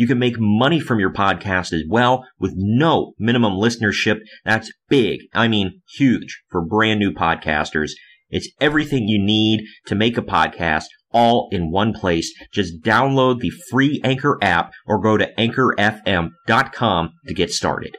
You can make money from your podcast as well with no minimum listenership. That's big. I mean, huge for brand new podcasters. It's everything you need to make a podcast all in one place. Just download the free Anchor app or go to anchorfm.com to get started.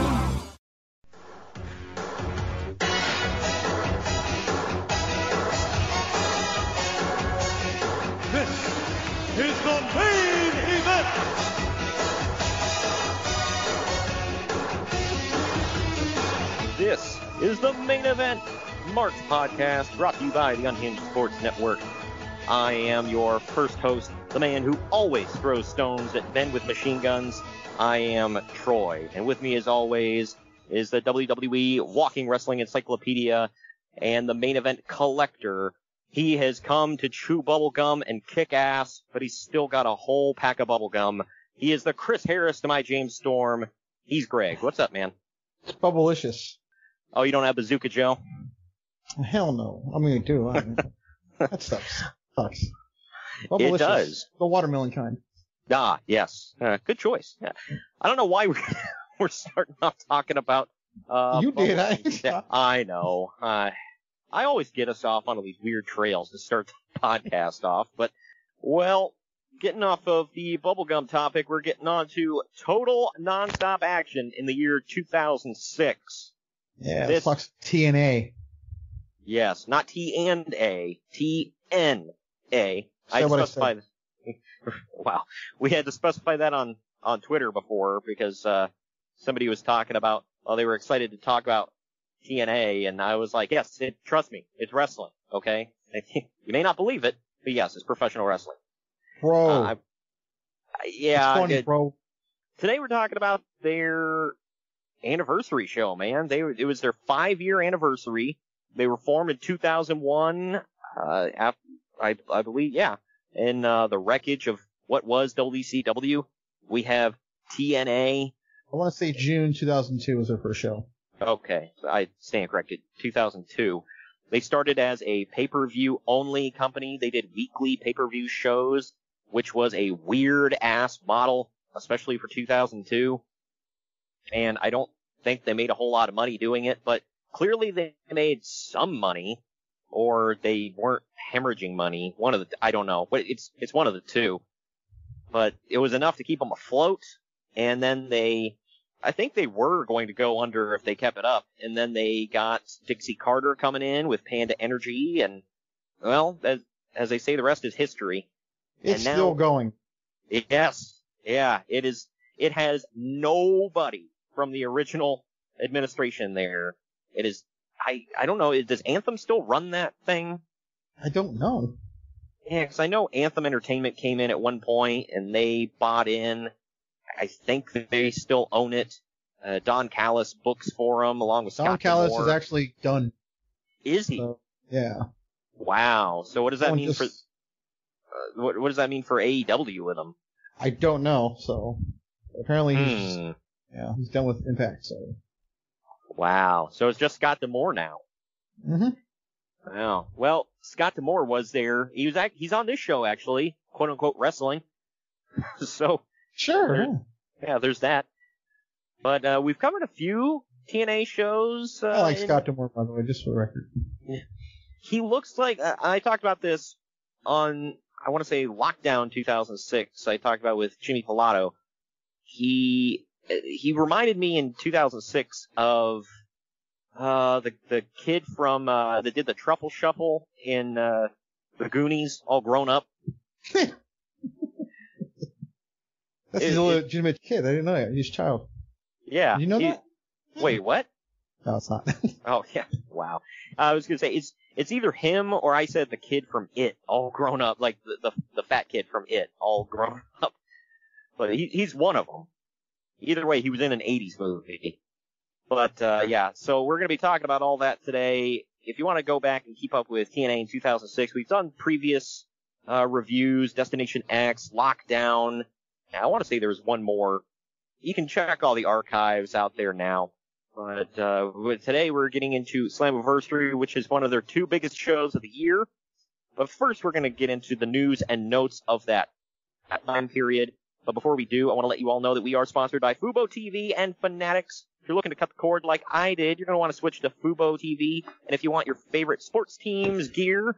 Is the main event. This is the main event, Mark's podcast, brought to you by the Unhinged Sports Network. I am your first host, the man who always throws stones at men with machine guns. I am Troy, and with me, as always, is the WWE Walking Wrestling Encyclopedia and the main event collector. He has come to chew bubblegum and kick ass, but he's still got a whole pack of bubblegum. He is the Chris Harris to my James Storm. He's Greg. What's up, man? It's bubblicious. Oh, you don't have Bazooka Joe? Hell no. I mean, I do. I that stuff sucks. It does. The watermelon kind. Ah, yes. Uh, good choice. Yeah. I don't know why we're, we're starting off talking about. Uh, you did, I. I know. Uh, I always get us off on all these weird trails to start the podcast off, but well, getting off of the bubblegum topic, we're getting on to total nonstop action in the year 2006. Yeah, This- fucks TNA. Yes, not T and A, T N A. I Say I specified. wow, we had to specify that on on Twitter before because uh, somebody was talking about. Well, they were excited to talk about TNA, and I was like, yes, it, trust me, it's wrestling. Okay, you may not believe it, but yes, it's professional wrestling. Bro. Uh, I- I- yeah, funny, it- bro. today we're talking about their anniversary show, man. They it was their five year anniversary. They were formed in 2001. Uh, after, I I believe, yeah, in uh, the wreckage of what was WCW. We have TNA. I want to say June 2002 was their first show. Okay, I stand corrected. 2002. They started as a pay-per-view only company. They did weekly pay-per-view shows, which was a weird ass model, especially for 2002. And I don't think they made a whole lot of money doing it, but clearly they made some money, or they weren't hemorrhaging money. One of the, I don't know, but it's it's one of the two. But it was enough to keep them afloat, and then they, I think they were going to go under if they kept it up, and then they got Dixie Carter coming in with Panda Energy, and well, as, as they say, the rest is history. It's and now, still going. Yes, yeah, it is. It has nobody from the original administration there. It is. I I don't know. Does Anthem still run that thing? I don't know. Yeah, because I know Anthem Entertainment came in at one point and they bought in. I think that they still own it. Uh, Don Callis books for them along with Don Scott Callis D'Amore. is actually done. Is he? So, yeah. Wow. So what does that Someone mean just- for? Uh, what what does that mean for AEW with him? I don't know. So apparently he's Hmm. yeah he's done with Impact. So Wow. So it's just Scott D'Amore now. hmm Wow. Well, Scott D'Amore was there. He was act- he's on this show actually, quote unquote wrestling. so sure. yeah. yeah, there's that. But uh, we've covered a few TNA shows. Uh, I like in- Scott D'Amore by the way, just for the record. he looks like uh, I talked about this on I want to say Lockdown 2006. I talked about with Jimmy Pilato. He he reminded me in 2006 of uh the the kid from uh that did the Truffle Shuffle in uh the Goonies, all grown up. That's It- his it- legitimate kid. I didn't know that. He's child. Yeah. You know he- that? Wait, what? No, it's not. Oh yeah, wow. I was gonna say it's it's either him or I said the kid from It, all grown up, like the the, the fat kid from It, all grown up. But he, he's one of them. Either way, he was in an '80s movie. But uh, yeah, so we're gonna be talking about all that today. If you want to go back and keep up with TNA in 2006, we've done previous uh, reviews, Destination X, Lockdown. I want to say there's one more. You can check all the archives out there now. But uh, today we're getting into Slammiversary, which is one of their two biggest shows of the year. But first we're going to get into the news and notes of that, that time period. But before we do, I want to let you all know that we are sponsored by Fubo TV and Fanatics. If you're looking to cut the cord like I did, you're going to want to switch to Fubo TV. And if you want your favorite sports teams gear,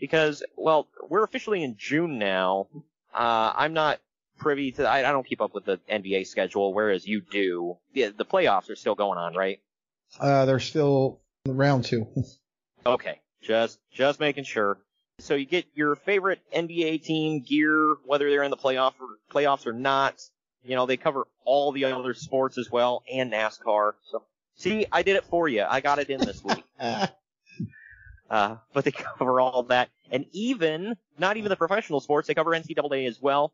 because, well, we're officially in June now. Uh, I'm not privy to, I, I don't keep up with the NBA schedule, whereas you do. The, the playoffs are still going on, right? Uh, they're still round two. Okay, just just making sure. So you get your favorite NBA team gear, whether they're in the playoff or playoffs or not. You know they cover all the other sports as well and NASCAR. So see, I did it for you. I got it in this week. Uh, but they cover all that, and even not even the professional sports, they cover NCAA as well.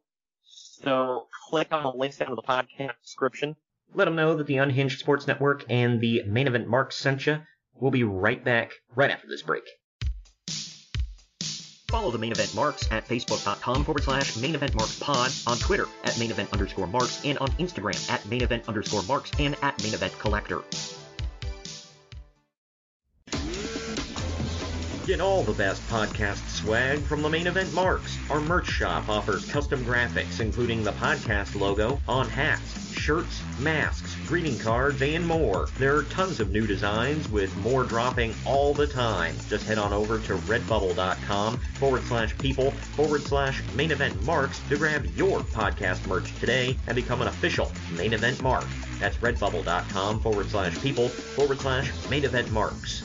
So click on the links down to the podcast description. Let them know that the Unhinged Sports Network and the main event Mark sent you. We'll be right back right after this break. Follow the main event marks at facebook.com forward slash main event marks pod, on Twitter at main event underscore marks, and on Instagram at main event underscore marks and at main event collector. Get all the best podcast swag from the main event marks. Our merch shop offers custom graphics, including the podcast logo, on hats, shirts, masks, greeting cards, and more. There are tons of new designs with more dropping all the time. Just head on over to redbubble.com forward slash people forward slash main event marks to grab your podcast merch today and become an official main event mark. That's redbubble.com forward slash people forward slash main event marks.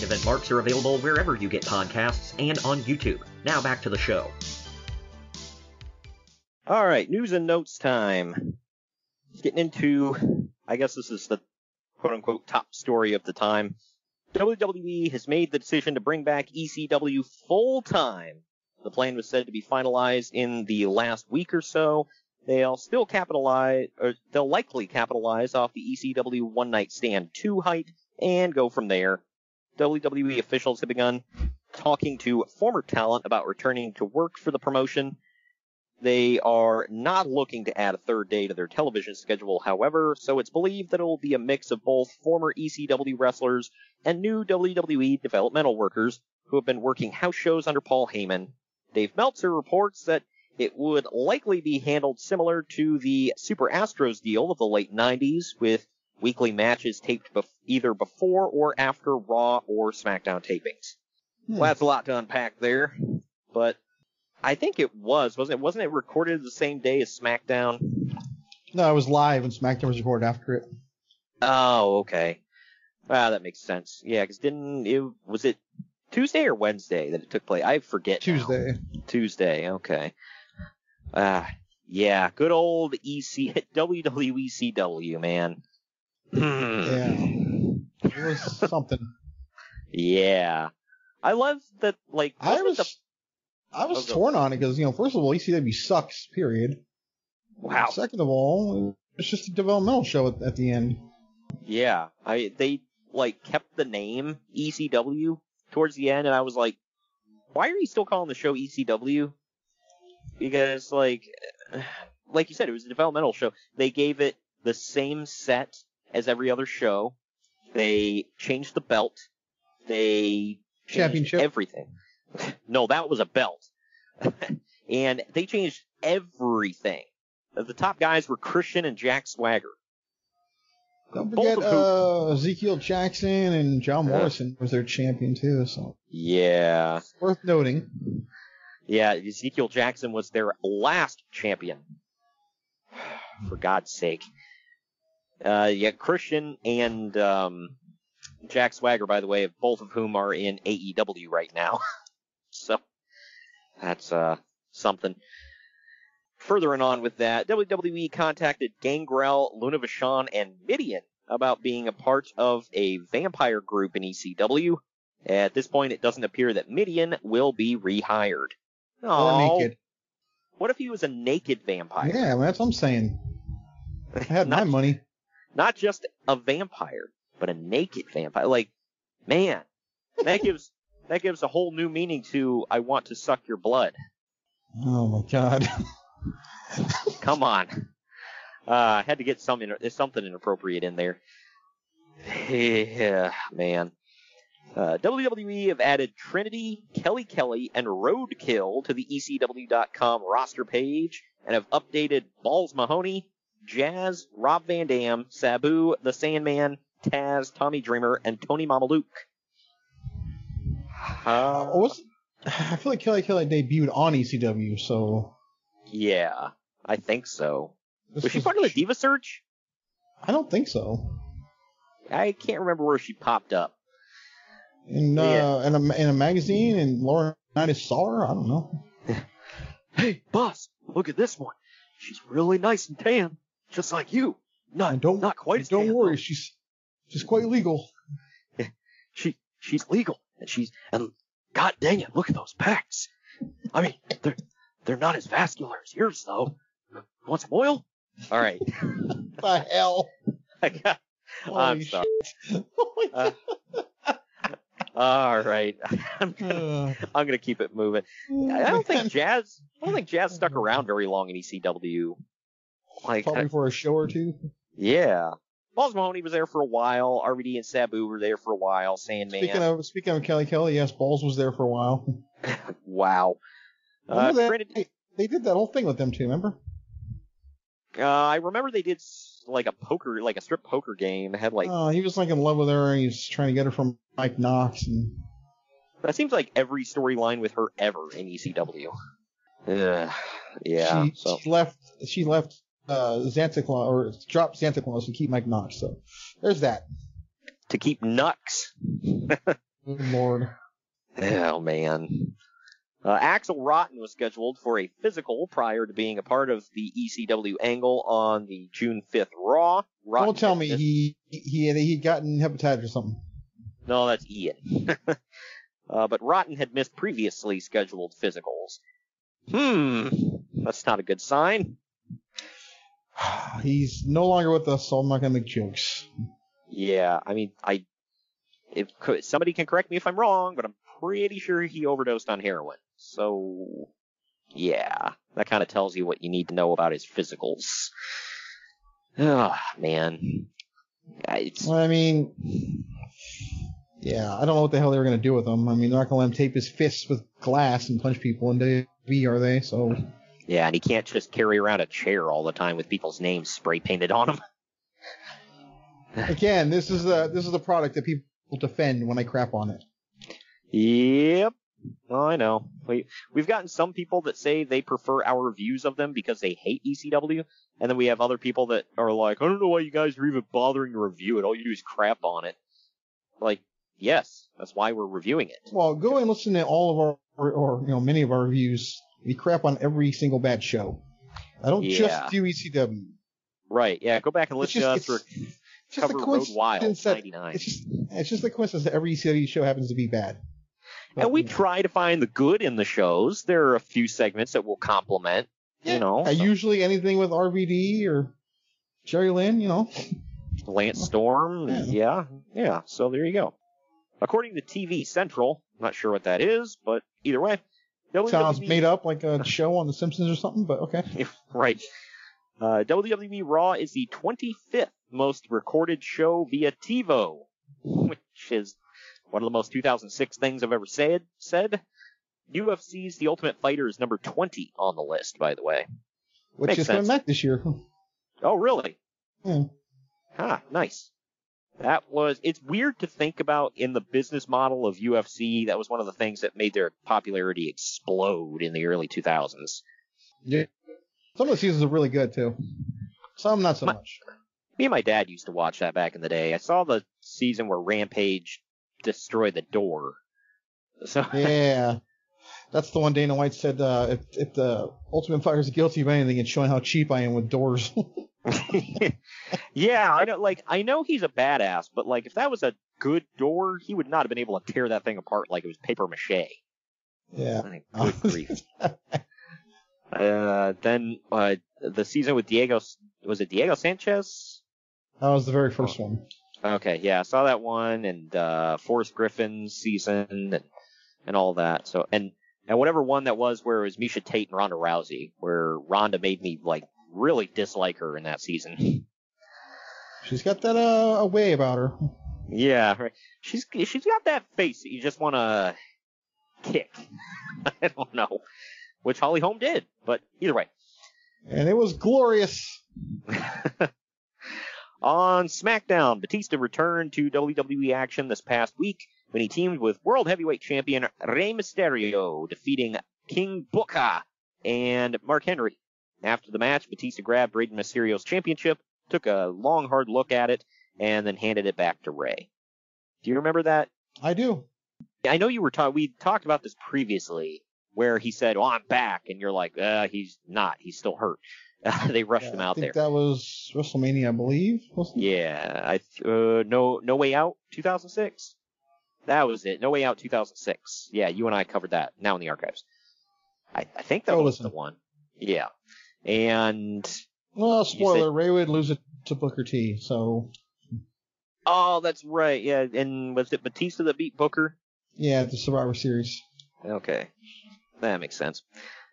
Main event marks are available wherever you get podcasts and on YouTube. Now back to the show. All right, news and notes time. Getting into, I guess this is the quote unquote top story of the time. WWE has made the decision to bring back ECW full time. The plan was said to be finalized in the last week or so, they'll still capitalize, or they'll likely capitalize off the ECW One Night Stand 2 hype and go from there. WWE officials have begun talking to former talent about returning to work for the promotion. They are not looking to add a third day to their television schedule, however, so it's believed that it will be a mix of both former ECW wrestlers and new WWE developmental workers who have been working house shows under Paul Heyman. Dave Meltzer reports that it would likely be handled similar to the Super Astros deal of the late 90s with weekly matches taped bef- either before or after Raw or SmackDown tapings. Hmm. Well, that's a lot to unpack there, but I think it was, wasn't it? Wasn't it recorded the same day as SmackDown? No, it was live and SmackDown was recorded after it. Oh, okay. Ah, that makes sense. Yeah, 'cause didn't it was it Tuesday or Wednesday that it took place? I forget. now. Tuesday. Tuesday. Okay. Ah, yeah. Good old EC WWE CW man. Yeah. It was something. Yeah. I love that. Like I wasn't the I was Oh, torn on it because you know, first of all, ECW sucks. Period. Wow. Second of all, it's just a developmental show at, at the end. Yeah, I they like kept the name ECW towards the end, and I was like, why are you still calling the show ECW? Because like, like you said, it was a developmental show. They gave it the same set as every other show. They changed the belt. They changed Championship? everything. no, that was a belt. and they changed everything. The top guys were Christian and Jack Swagger. Don't Both forget uh, Ezekiel Jackson and John. Morrison was their champion too. So Yeah. worth noting. Yeah, Ezekiel Jackson was their last champion. For God's sake. Uh, yeah, Christian and um, Jack Swagger, by the way, both of whom are in AEW right now. so that's uh, something. Furthering on with that, WWE contacted Gangrel, Luna Vachon, and Mideon about being a part of a vampire group in ECW. At this point, it doesn't appear that Mideon will be rehired. Oh, naked. What if he was a naked vampire? Yeah, that's what I'm saying. I had my money. Not just a vampire, but a naked vampire. Like, man, that gives that gives a whole new meaning to "I want to suck your blood." Oh my god. Come on. Uh, I had to get some there's something inappropriate in there. Yeah, man. Uh, WWE have added Trinity, Kelly Kelly, and Roadkill to the ECW.com roster page and have updated Balls Mahoney, Jazz, Rob Van Dam, Sabu, The Sandman, Taz, Tommy Dreamer, and Tony Mamaluke. Uh, I feel like Kelly Kelly debuted on ECW, so yeah, I think so. This was she part of the Diva Search? I don't think so. I can't remember where she popped up. In uh, Yeah. in a in a magazine, and Lauren Unitas saw her. I don't know. Hey, boss, look at this one. She's really nice and tan, just like you. Not, don't, not quite as Don't worry, she's she's quite legal. She, she's legal, and she's, and god dang it, look at those pecs. I mean, they're, they're not as vascular as yours, though. Want some oil? All right. the hell? I'm Holy sorry. shit. Oh my Uh, all right. I'm gonna, Uh, I'm gonna keep it moving. I don't think Jazz. I don't think Jazz stuck around very long in ECW. Like, Probably for a show or two. yeah. Balls Mahoney was there for a while. RVD and Sabu were there for a while. Sandman. Speaking of speaking of Kelly Kelly, yes, Balls was there for a while. wow. Uh, They, they did that whole thing with them too. Remember? uh, I remember they did like a poker, like a strip poker game. It had like oh, he was like in love with her, and he's trying to get her from Mike Knox, and that seems like every storyline with her ever in ECW. Ugh, yeah. she, so she left. She left uh, Santa Claus or dropped Santa Claus to keep Mike Knox. So there's that. to keep Nux. Good lord. Oh man. Uh, Axl Rotten was scheduled for a physical prior to being a part of the ECW angle on the June 5th Raw. Rotten Don't tell me he he had he'd gotten hepatitis or something. No, that's Ian. uh, but Rotten had missed previously scheduled physicals. Hmm, that's not a good sign. He's no longer with us, so I'm not gonna make jokes. Yeah, I mean, I if somebody can correct me if I'm wrong, but I'm pretty sure he overdosed on heroin. So yeah, that kind of tells you what you need to know about his physicals. Oh man, it's, I mean, yeah, I don't know what the hell they were gonna do with him. I mean, they're not gonna let him tape his fists with glass and punch people in WWE, are they? So yeah, and he can't just carry around a chair all the time with people's names spray painted on him. again, this is the this is the product that people defend when I crap on it. Yep. Oh, I know. We we've gotten some people that say they prefer our reviews of them because they hate ECW, and then we have other people that are like, I don't know why you guys are even bothering to review it. All you do is crap on it. Like, yes, that's why we're reviewing it. Well, go and listen to all of our or, or you know many of our reviews. We crap on every single bad show. I don't Yeah. just do ECW. Right? Yeah. Go back and listen just- to us for cover a Road Wild '99. it's just it's just a coincidence that every ECW show happens to be bad. And we try to find the good in the shows. There are a few segments that will complement. You know, so- usually anything with RVD or Jerry Lynn, you know. Lance Storm. Yeah. yeah, So there you go. According to TV Central, I'm not sure what that is, but either way, Sounds made up like a show on The Simpsons or something, but okay. right. Uh, WWE Raw is the 25th most recorded show via TiVo, which is one of the most 2006 things I've ever said. Said. UFC's The Ultimate Fighter is number 20 on the list, by the way. Which Makes is coming sense. back this year. Oh, really? Hmm. Ah, nice. That was, it's weird to think about in the business model of UFC. That was one of the things that made their popularity explode in the early 2000s. Yeah. Some of the seasons are really good too. Some not so much. Me and my dad used to watch that back in the day. I saw the season where Rampage destroyed the door. So, Yeah. That's the one Dana White said, uh, if, if the Ultimate Fighter is guilty of anything, it's showing how cheap I am with doors. yeah, I know, like, I know he's a badass, but like, if that was a good door, he would not have been able to tear that thing apart like it was paper mache. yeah. Good grief. Uh, then uh, the season with Diego was it Diego Sanchez? That was the very first one. Okay, yeah, I saw that one and uh, Forrest Griffin's season and and all that. So and and whatever one that was where it was Miesha Tate and Ronda Rousey, where Ronda made me like really dislike her in that season. She's got that uh, a way about her. yeah, right. She's she's got that face that you just want to kick. I don't know, which Holly Holm did, but either way. And it was glorious. On SmackDown, Batista returned to WWE action this past week when he teamed with World Heavyweight Champion Rey Mysterio, defeating King Booker and Mark Henry. After the match, Batista grabbed Rey Mysterio's championship, took a long, hard look at it, and then handed it back to Rey. Do you remember that? I do. I know you were talking. We talked about this previously, where he said, "Oh, I'm back," and you're like, uh, "He's not. He's still hurt." they rushed him out I think there. that was WrestleMania, I believe. Yeah, I th- uh, no no way out 2006. That was it. No way out 2006. Yeah, you and I covered that. Now in the archives. I, I think that Oh, was listen. the one. Yeah, and Well, said- spoiler, Rey would lose it to Booker T. So oh, that's right. Yeah, and was it Batista that beat Booker? yeah, the Survivor Series. Okay, that makes sense.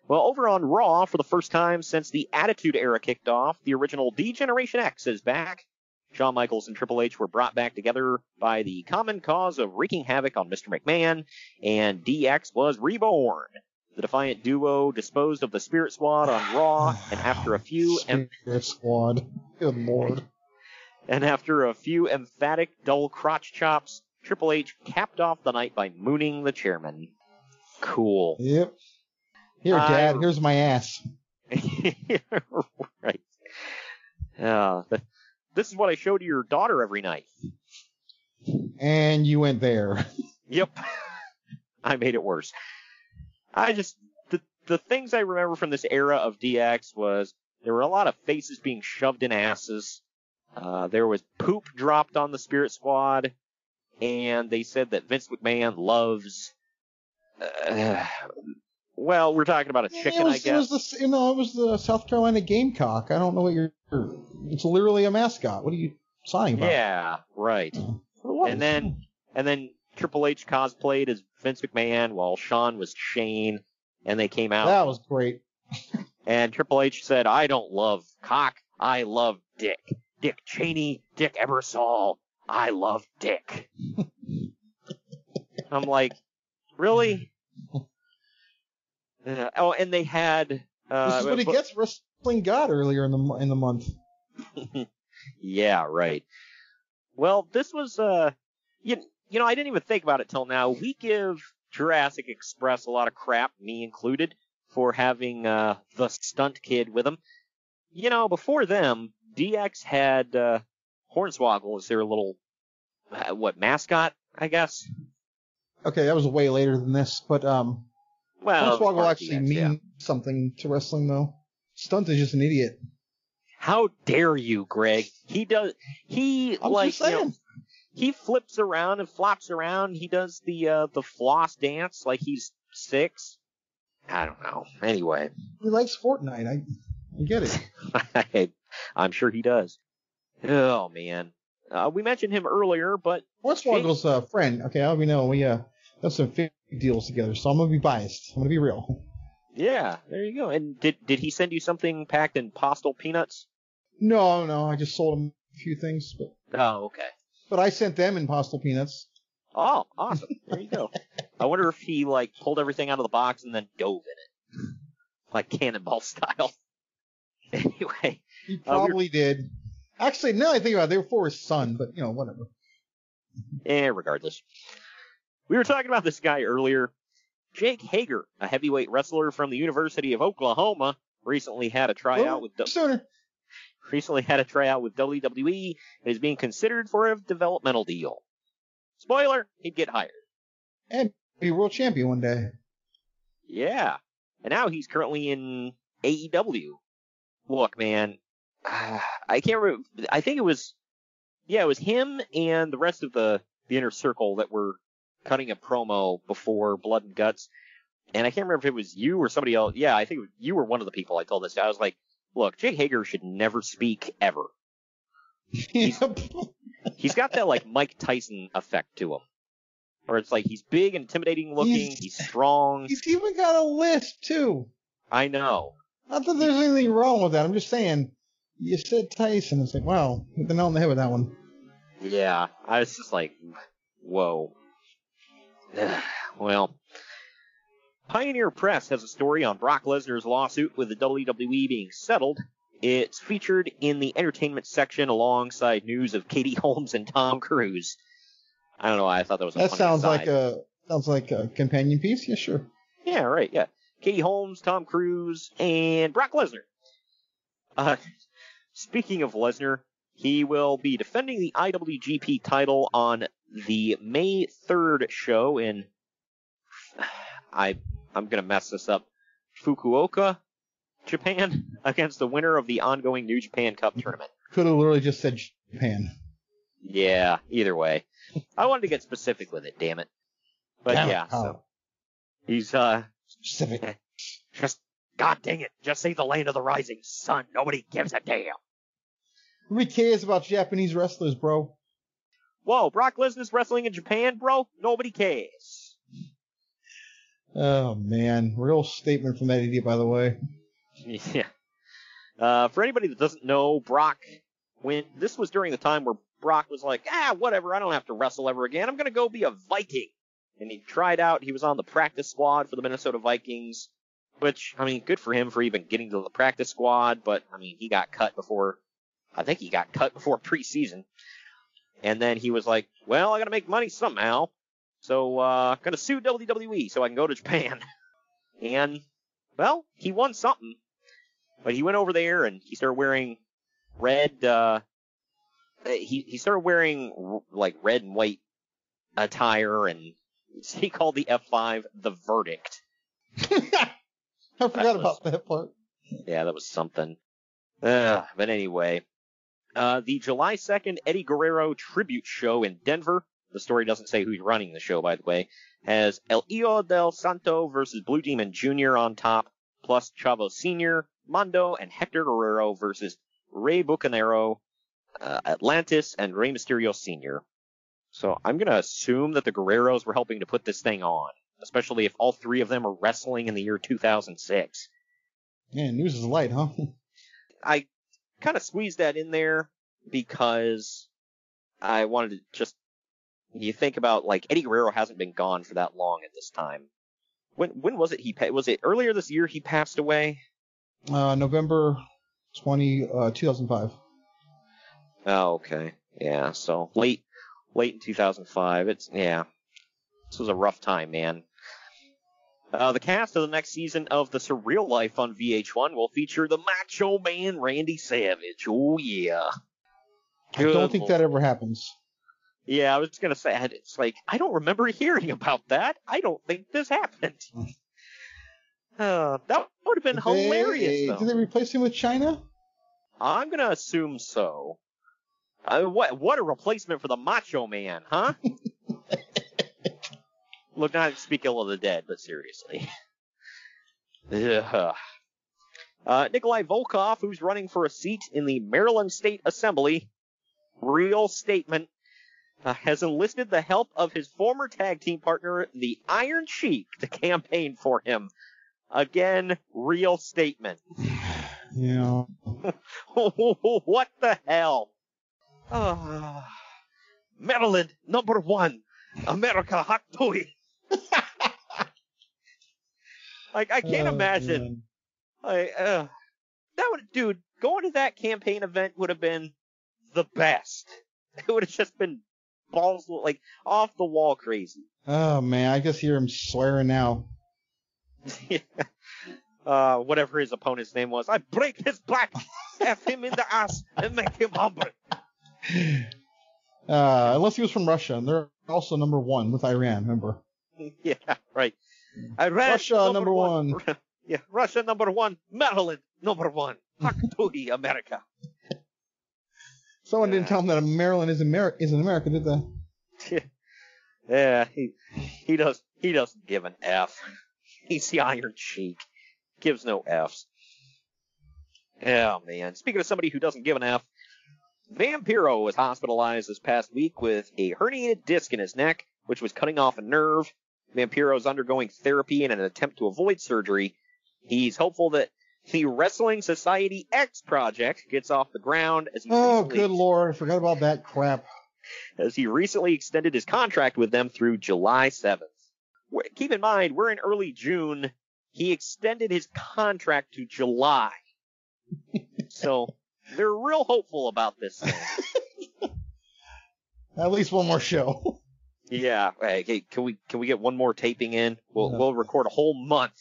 Well, over on Raw, for the first time since the Attitude Era kicked off, the original D Generation X is back. Shawn Michaels and Triple H were brought back together by the common cause of wreaking havoc on Mr. McMahon, and DX was reborn. The Defiant duo disposed of the Spirit Squad on Raw, and after a few em- Spirit Squad. Good lord. and after a few emphatic dull crotch chops, Triple H capped off the night by mooning the chairman. Cool. Yep. Here, I- Dad. Here's my ass. right. Uh, this is what I show to your daughter every night. And you went there. Yep. I made it worse. I just the the things I remember from this era of DX was there were a lot of faces being shoved in asses. Uh, there was poop dropped on the Spirit Squad, and they said that Vince McMahon loves uh, Well, we're talking about a chicken, it was, I It guess. was the, you know, it was the South Carolina Gamecock. I don't know what you're. It's literally a mascot. What are you sighing about? Yeah, right. And then and then Triple H cosplayed as Vince McMahon while Shawn was Shane, and they came out. That was great. And Triple H said, "I don't love cock, I love Dick. Dick Cheney, Dick Ebersol, I love Dick." I'm like, really? Uh, oh, and they had. Uh, this is what he but- gets wrestling God earlier in the in the month. yeah, right. Well, this was uh you, you know, I didn't even think about it till now. We give Jurassic Express a lot of crap, me included, for having uh the stunt kid with them. You know, before them, DX had uh Hornswoggle as their little uh, what mascot, I guess. Okay, that was way later than this, but um, Well, Hornswoggle actually DX, mean yeah. something to wrestling though. Stunt is just an idiot. How dare you, Greg? He does. He I'm like you know. He flips around and flops around. He does the uh the floss dance like he's six. I don't know. Anyway, He likes Fortnite. I, I get it. I'm sure he does. Oh man, uh, we mentioned him earlier, but Hornswoggle's a friend. Okay, I'll be know we uh have some deals together, so I'm gonna be biased. I'm gonna be real. yeah, there you go. And did did he send you something packed in postal peanuts? No, no, I just sold him a few things, but Oh, okay. But I sent them in postal peanuts. Oh, awesome. There you go. I wonder if he like pulled everything out of the box and then dove in it, like cannonball style. Anyway, He Uh, we're- probably did. Actually, now I think about it, they were for his son, but you know, whatever. eh, regardless, we were talking about this guy earlier. Jake Hager, a heavyweight wrestler from the University of Oklahoma, recently had a tryout with sooner. Recently had a tryout with WWE and is being considered for a developmental deal. Spoiler: he'd get hired. And be world champion one day. Yeah. And now he's currently in AEW. Look, man, ah, I can't remember. I think it was, yeah, it was him and the rest of the, the inner circle that were cutting a promo before Blood and Guts. And I can't remember if it was you or somebody else. Yeah, I think you were one of the people I told this to. I was like, look, Jake Hager should never speak ever. He's, he's got that like Mike Tyson effect to him. Where it's like he's big, intimidating looking, He's- he's strong. He's even got a list too. I know. Not that there's anything wrong with that. I'm just saying. You said Tyson. It's like, wow, hit the nail on the head with that one. Yeah, I was just like, whoa. well, Pioneer Press has a story on Brock Lesnar's lawsuit with the WWE being settled. It's featured in the entertainment section alongside news of Katie Holmes and Tom Cruise. I don't know why I thought that was a That sounds aside. like a sounds like a companion piece. Yeah, sure. Yeah, right, yeah. Katie Holmes, Tom Cruise, and Brock Lesnar. Uh, speaking of Lesnar, he will be defending the IWGP title on the May 3rd show in, I, I'm gonna mess this up, Fukuoka, Japan, against the winner of the ongoing New Japan Cup tournament. Could have literally just said Japan. Yeah, either way. I wanted to get specific with it, damn it. But Damn it, yeah, Kyle. so he's uh specific. Just God dang it, just say the land of the rising sun. Nobody gives a damn. Nobody cares about Japanese wrestlers, bro. Whoa, Brock Lesnar's wrestling in Japan, bro? Nobody cares. Oh man, real statement from that idiot, by the way. Yeah. Uh, for anybody that doesn't know, Brock, when this was during the time where Brock was like, ah, whatever, I don't have to wrestle ever again. I'm gonna go be a Viking. And he tried out. He was on the practice squad for the Minnesota Vikings, which I mean, good for him for even getting to the practice squad. But I mean, he got cut before. I think he got cut before preseason. And then he was like, well, I gotta make money somehow. So, uh, gonna sue WWE so I can go to Japan. And, well, he won something. But he went over there and he started wearing red, uh, he, he started wearing like red and white attire and he called the F5 the verdict. I forgot about that part. Yeah, that was something. Uh, but anyway, uh, the July 2nd Eddie Guerrero tribute show in Denver the story doesn't say who's running the show, by the way, has El Hijo del Santo versus Blue Demon Jr. on top, plus Chavo Sr., Mando, and Hector Guerrero versus Rey Bucanero, uh, Atlantis, and Rey Mysterio Sr. So I'm gonna assume that the Guerreros were helping to put this thing on, especially if all three of them are wrestling in the year 2006. Yeah, news is light, huh? I kind of squeezed that in there because I wanted to just you think about like Eddie Guerrero hasn't been gone for that long at this time. When when was it he pa- was it earlier this year he passed away? Uh, November 20, uh, 2005. Oh, okay. Yeah, so late late in 2005. It's yeah. This was a rough time, man. Uh, the cast of the next season of The Surreal Life on VH1 will feature the Macho Man Randy Savage. Oh yeah. I don't think that ever happens. Yeah, I was gonna say it's like I don't remember hearing about that. I don't think this happened. Uh, that would have been Did hilarious. They, though. did they replace him with Chyna? I'm gonna assume so. Uh, what what a replacement for the Macho Man, huh? Look, not to speak ill of the dead, but seriously. Uh, Nikolai Volkov, who's running for a seat in the Maryland State Assembly, real statement, uh, has enlisted the help of his former tag team partner, the Iron Sheik, to campaign for him. Again, real statement. Yeah. what the hell? Uh, Maryland, number one. America, hot toy. like, I can't Oh, imagine. Like, uh, that would, dude, going to that campaign event would have been the best. It would have just been balls, like, off the wall crazy. Oh man, I just hear him swearing now. uh, whatever his opponent's name was. I break his back, F him in the ass, and make him humble. Uh, unless he was from Russia, and they're also number one with Iran. Remember? yeah, right. Iran, Russia number one. Yeah, Russia number one, Maryland number one, Hakatui, America. Someone didn't tell him that Maryland is America, is in America, did they? Yeah, he he does he doesn't give an F. He's the Iron Sheik. Gives no Fs. Oh man. Speaking of somebody who doesn't give an F, Vampiro was hospitalized this past week with a herniated disc in his neck, which was cutting off a nerve. Vampiro is undergoing therapy in an attempt to avoid surgery. He's hopeful that the Wrestling Society X project gets off the ground as he Oh, recently- good lord, I forgot about that crap. as he recently extended his contract with them through July 7th. Keep in mind, we're in early June. He extended his contract to July. so they're real hopeful about this thing. At least one more show. yeah. Hey, can we can we get one more taping in? We'll we'll record a whole month.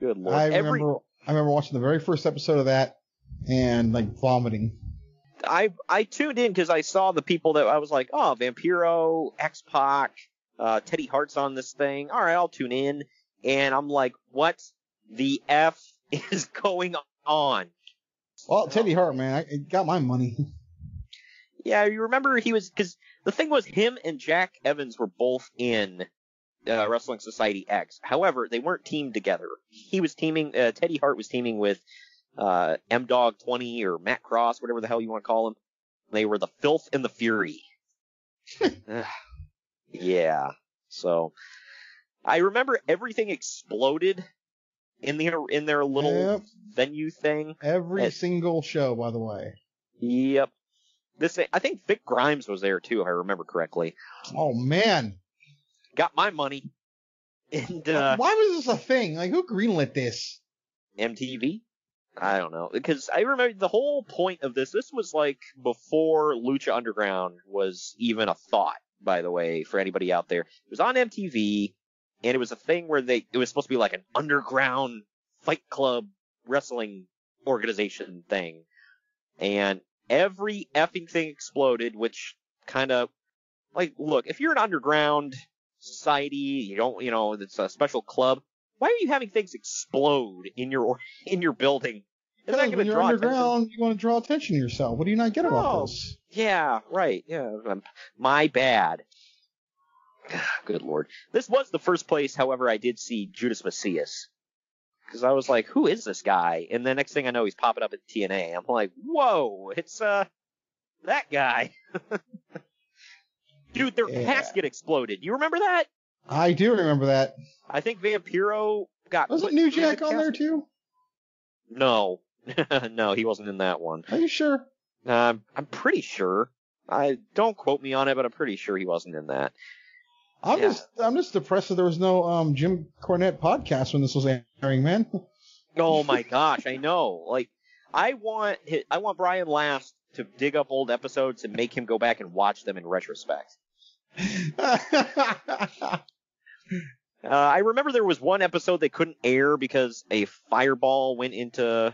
Good lord. I Every remember, I remember watching the very first episode of that and like vomiting. I I tuned in because I saw the people that I was like, oh, Vampiro, X Pac, uh, Teddy Hart's on this thing. All right, I'll tune in. And I'm like, what the f is going on? Well, Teddy Hart, man, I, it got my money. Yeah, you remember he was because the thing was him and Jack Evans were both in uh, Wrestling Society X. However, they weren't teamed together. He was teaming. Uh, Teddy Hart was teaming with uh, M Dog 20 or Matt Cross, whatever the hell you want to call him. They were the Filth and the Fury. Yeah. So I remember everything exploded in the in their little Yep. venue thing. Every And- single show, by the way. Yep. This I think Vic Grimes was there too, if I remember correctly. Oh man, Got my money. And uh, why was this a thing? Like, who greenlit this? MTV? I don't know. Because I remember the whole point of this, this was like before Lucha Underground was even a thought, by the way, for anybody out there. It was on MTV, and it was a thing where they, it was supposed to be like an underground fight club wrestling organization thing. And every effing thing exploded, which kind of, like, look, if you're an underground society, you don't, you know, it's a special club, why are you having things explode in your in your building? Is that going to you're draw attention? underground, you want to draw attention to yourself. What do you not get about Oh, this? Yeah, right. Yeah, um, my bad. Good lord. This was the first place, however, I did see Judas Mesias. Because I was like, who is this guy? And the next thing I know, he's popping up at TNA. I'm like, whoa, it's, uh, that guy. Dude, their Yeah. casket exploded. You remember that? I do remember that. I think Vampiro got. Wasn't New in the Jack on there too? No. no, he wasn't in that one. Are you sure? Um, I'm pretty sure. I don't quote me on it, but I'm pretty sure he wasn't in that. I'm Yeah. just I'm just depressed that there was no um Jim Cornette podcast when this was airing, man. Oh my gosh, I know. Like, I want I want Brian Last to dig up old episodes and make him go back and watch them in retrospect. Uh, I remember there was one episode they couldn't air because a fireball went into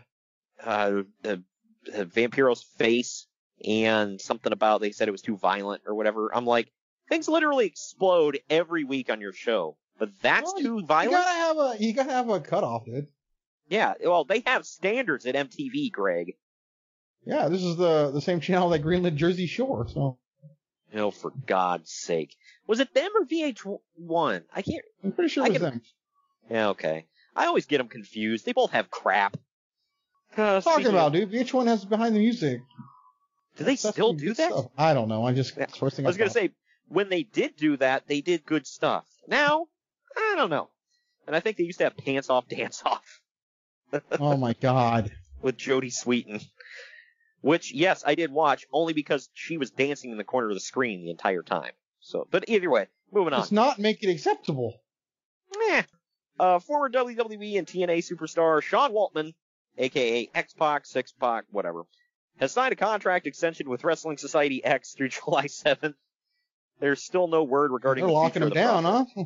uh, the, the Vampiro's face and something about they said it was too violent or whatever. I'm like, things literally explode every week on your show, but that's Well, too violent. You gotta have a you gotta have a cutoff, dude. Yeah, well, they have standards at MTV, Greg. Yeah, this is the the same channel that greenlit Jersey Shore, so Oh, for God's sake. Was it them or VH1? I can't. I'm pretty sure I it was can- them. Yeah, okay. I always get them confused. They both have crap. Uh, Talking about, of- dude, VH1 has behind the music. Do they That's still do that? stuff. I don't know. I just Yeah. first thing I was gonna say when they did do that, they did good stuff. Now, I don't know. And I think they used to have pants off, dance off oh my god. with Jodie Sweetin. Which, yes, I did watch only because she was dancing in the corner of the screen the entire time. So, but either way, moving on. Does not make it acceptable. Meh. Uh, former WWE and TNA superstar Sean Waltman, aka X-Pac, Six-Pac, whatever, has signed a contract extension with Wrestling Society X through July 7th. There's still no word regarding They're the locking him the down, project. huh?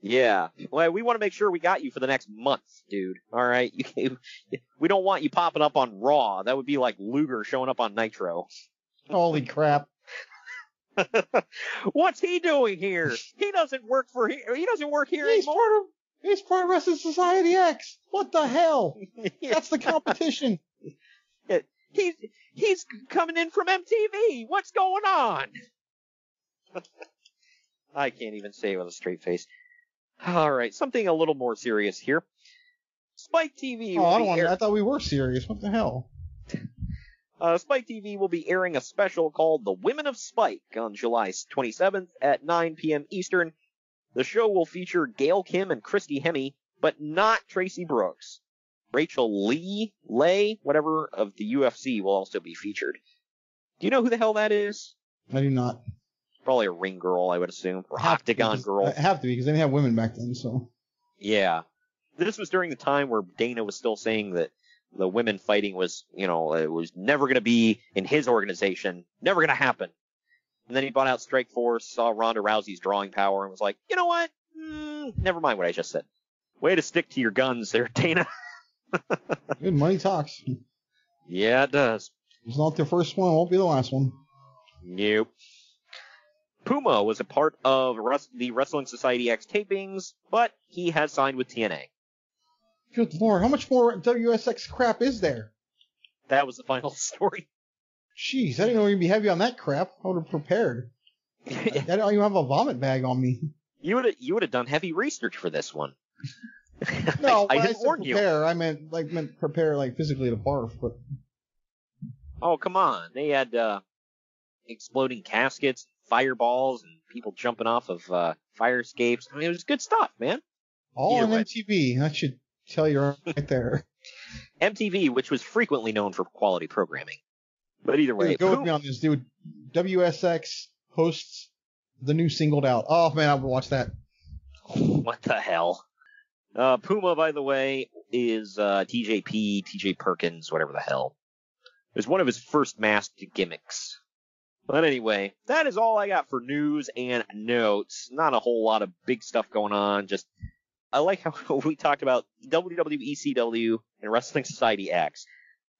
Yeah. Well, we want to make sure we got you for the next month, dude. All right. We don't want you popping up on Raw. That would be like Luger showing up on Nitro. Holy crap. What's he doing here? He doesn't work for here. He doesn't work here He's anymore. part of he's part of Wrestling Society X. What the hell? That's the competition. He's he's coming in from MTV. What's going on? I can't even say it with a straight face. All right, something a little more serious here. Spike TV. Oh, I don't want. air- I thought we were serious. What the hell? Uh, Spike TV will be airing a special called The Women of Spike on July 27th at 9 p.m. Eastern. The show will feature Gail Kim and Christy Hemme, but not Tracy Brooks. Rachel Lee, Lay, whatever, of the UFC will also be featured. Do you know who the hell that is? I do not. Probably a ring girl, I would assume, or Have to be, girl. Have to be because they didn't have women back then. So Yeah. This was during the time where Dana was still saying that the women fighting was, you know, it was never going to be in his organization, never going to happen. And then he bought out Strikeforce, saw Ronda Rousey's drawing power, and was like, you know what? Mm, never mind what I just said. Way to stick to your guns there, Dana. good money talks. yeah, it does. It's not the first one. It won't be the last one. Nope. Puma was a part of the Wrestling Society X tapings, but he has signed with TNA. Good lord, how much more WSX crap is there? That was the final story. Jeez, I didn't know you'd be heavy on that crap. I would have prepared. I don't even have a vomit bag on me. You would have you would have done heavy research for this one. No, I when didn't warn you. I meant like meant prepare like physically to barf, but Oh come on, they had uh, exploding caskets, fireballs, and people jumping off of uh, fire escapes. I mean, it was good stuff, man. all Either on. MTV. That should tell you right there. MTV, which was frequently known for quality programming. But either way, Dude, go with me on this, dude. WSX hosts the new singled out. Oh man, I would watch that. what the hell? Uh, Puma, by the way, is uh, TJP, TJ Perkins, whatever the hell. It was one of his first masked gimmicks. But anyway, that is all I got for news and notes. Not a whole lot of big stuff going on. Just I like how we talked about WWE ECW and Wrestling Society X.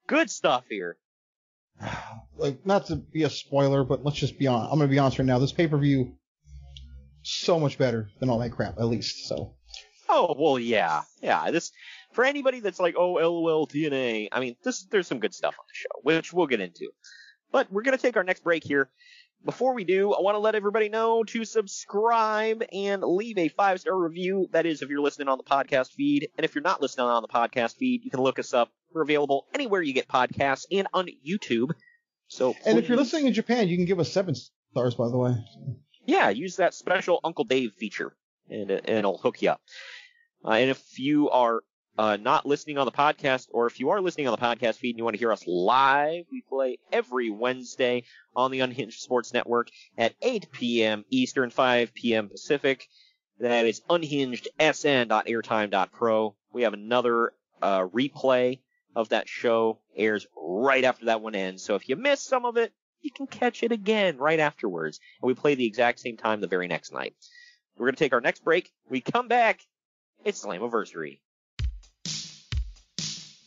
Good stuff here. Like, not to be a spoiler, but let's just be on. I'm gonna be honest right now. This pay per view, so much better than all that crap, at least. So Oh well, yeah, yeah. This for anybody that's like, oh, LOL TNA. I mean, this there's some good stuff on the show, which we'll get into. But we're gonna take our next break here. Before we do, I want to let everybody know to subscribe and leave a five star review. That is, if you're listening on the podcast feed. And if you're not listening on the podcast feed, you can look us up. We're available anywhere you get podcasts and on YouTube. So, And if you're listening in Japan, you can give us seven stars, by the way. yeah, use that special Uncle Dave feature, and, and it'll hook you up. Uh, and if you are uh, not listening on the podcast, or if you are listening on the podcast feed and you want to hear us live, we play every Wednesday on the Unhinged Sports Network at 8 p.m. Eastern, 5 p.m. Pacific. That is unhingedsn.airtime.pro. We have another uh, replay of that show airs right after that one ends. So if you missed some of it, you can catch it again right afterwards. And we play the exact same time the very next night. We're going to take our next break. We come back. It's Slammiversary.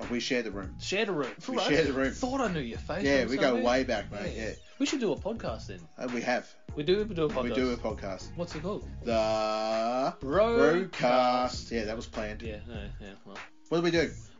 Oh, we share the room. shared the room. We share the room. Thought I knew your face. Yeah, we go way back, mate. Yeah. We should do a podcast then. Uh, we have. We do we do a podcast. We do a podcast. What's it called? The Broadcast. broadcast. Yeah, that was planned. Yeah, yeah, yeah. Well. What do we do?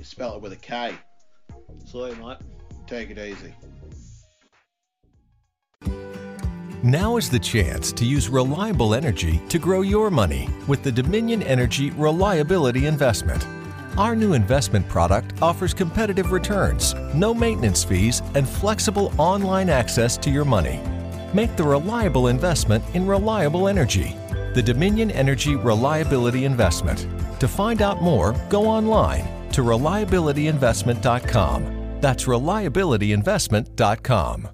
We spell it with a K. Sorry, mate. Take it easy. Now is the chance to use reliable energy to grow your money with the Dominion Energy Reliability Investment. Our new investment product offers competitive returns, no maintenance fees, and flexible online access to your money. Make the reliable investment in reliable energy. The Dominion Energy Reliability Investment. To find out more, go online to reliabilityinvestment.com. That's reliabilityinvestment.com.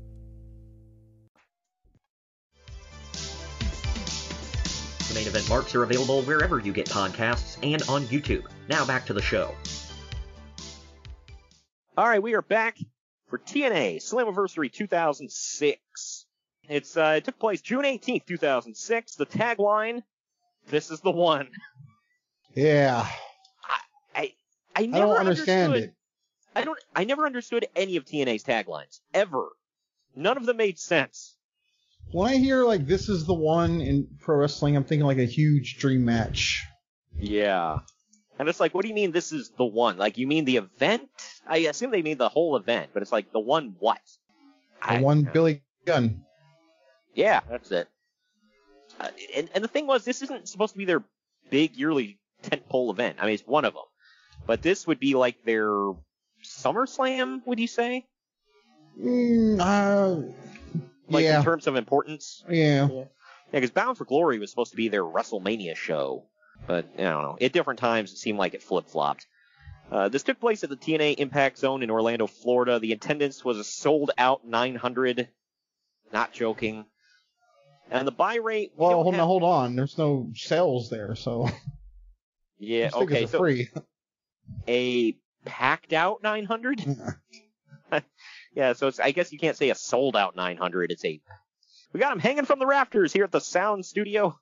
The main event marks are available wherever you get podcasts and on YouTube. Now back to the show. All right, we are back for TNA Slammiversary 2006. It's uh, it took place June 18th, 2006. The tagline: "This is the one." Yeah. I I I never don't understand understood- it. I don't. I never understood any of TNA's taglines ever. None of them made sense. When I hear like this is the one in pro wrestling, I'm thinking like a huge dream match. Yeah. And it's like, what do you mean this is the one? Like, you mean the event? I assume they mean the whole event, but it's like the one what? The one Billy Gunn. Yeah, that's it. Uh, and, and the thing was, this isn't supposed to be their big yearly tentpole event. I mean, it's one of them. But this would be like their SummerSlam, would you say? Mm, uh, Like yeah. in terms of importance? Yeah. Yeah, because Bound for Glory was supposed to be their WrestleMania show, but I don't know. At different times, it seemed like it flip flopped. Uh, this took place at the TNA Impact Zone in Orlando, Florida. The attendance was a sold out 900. Not joking. And the buy rate. Well, hold have- on, hold on. There's no sales there, so Yeah, okay. are So free. A packed out 900. yeah, so it's, I guess you can't say a sold out 900. It's a. We got them hanging from the rafters here at the Sound Studio.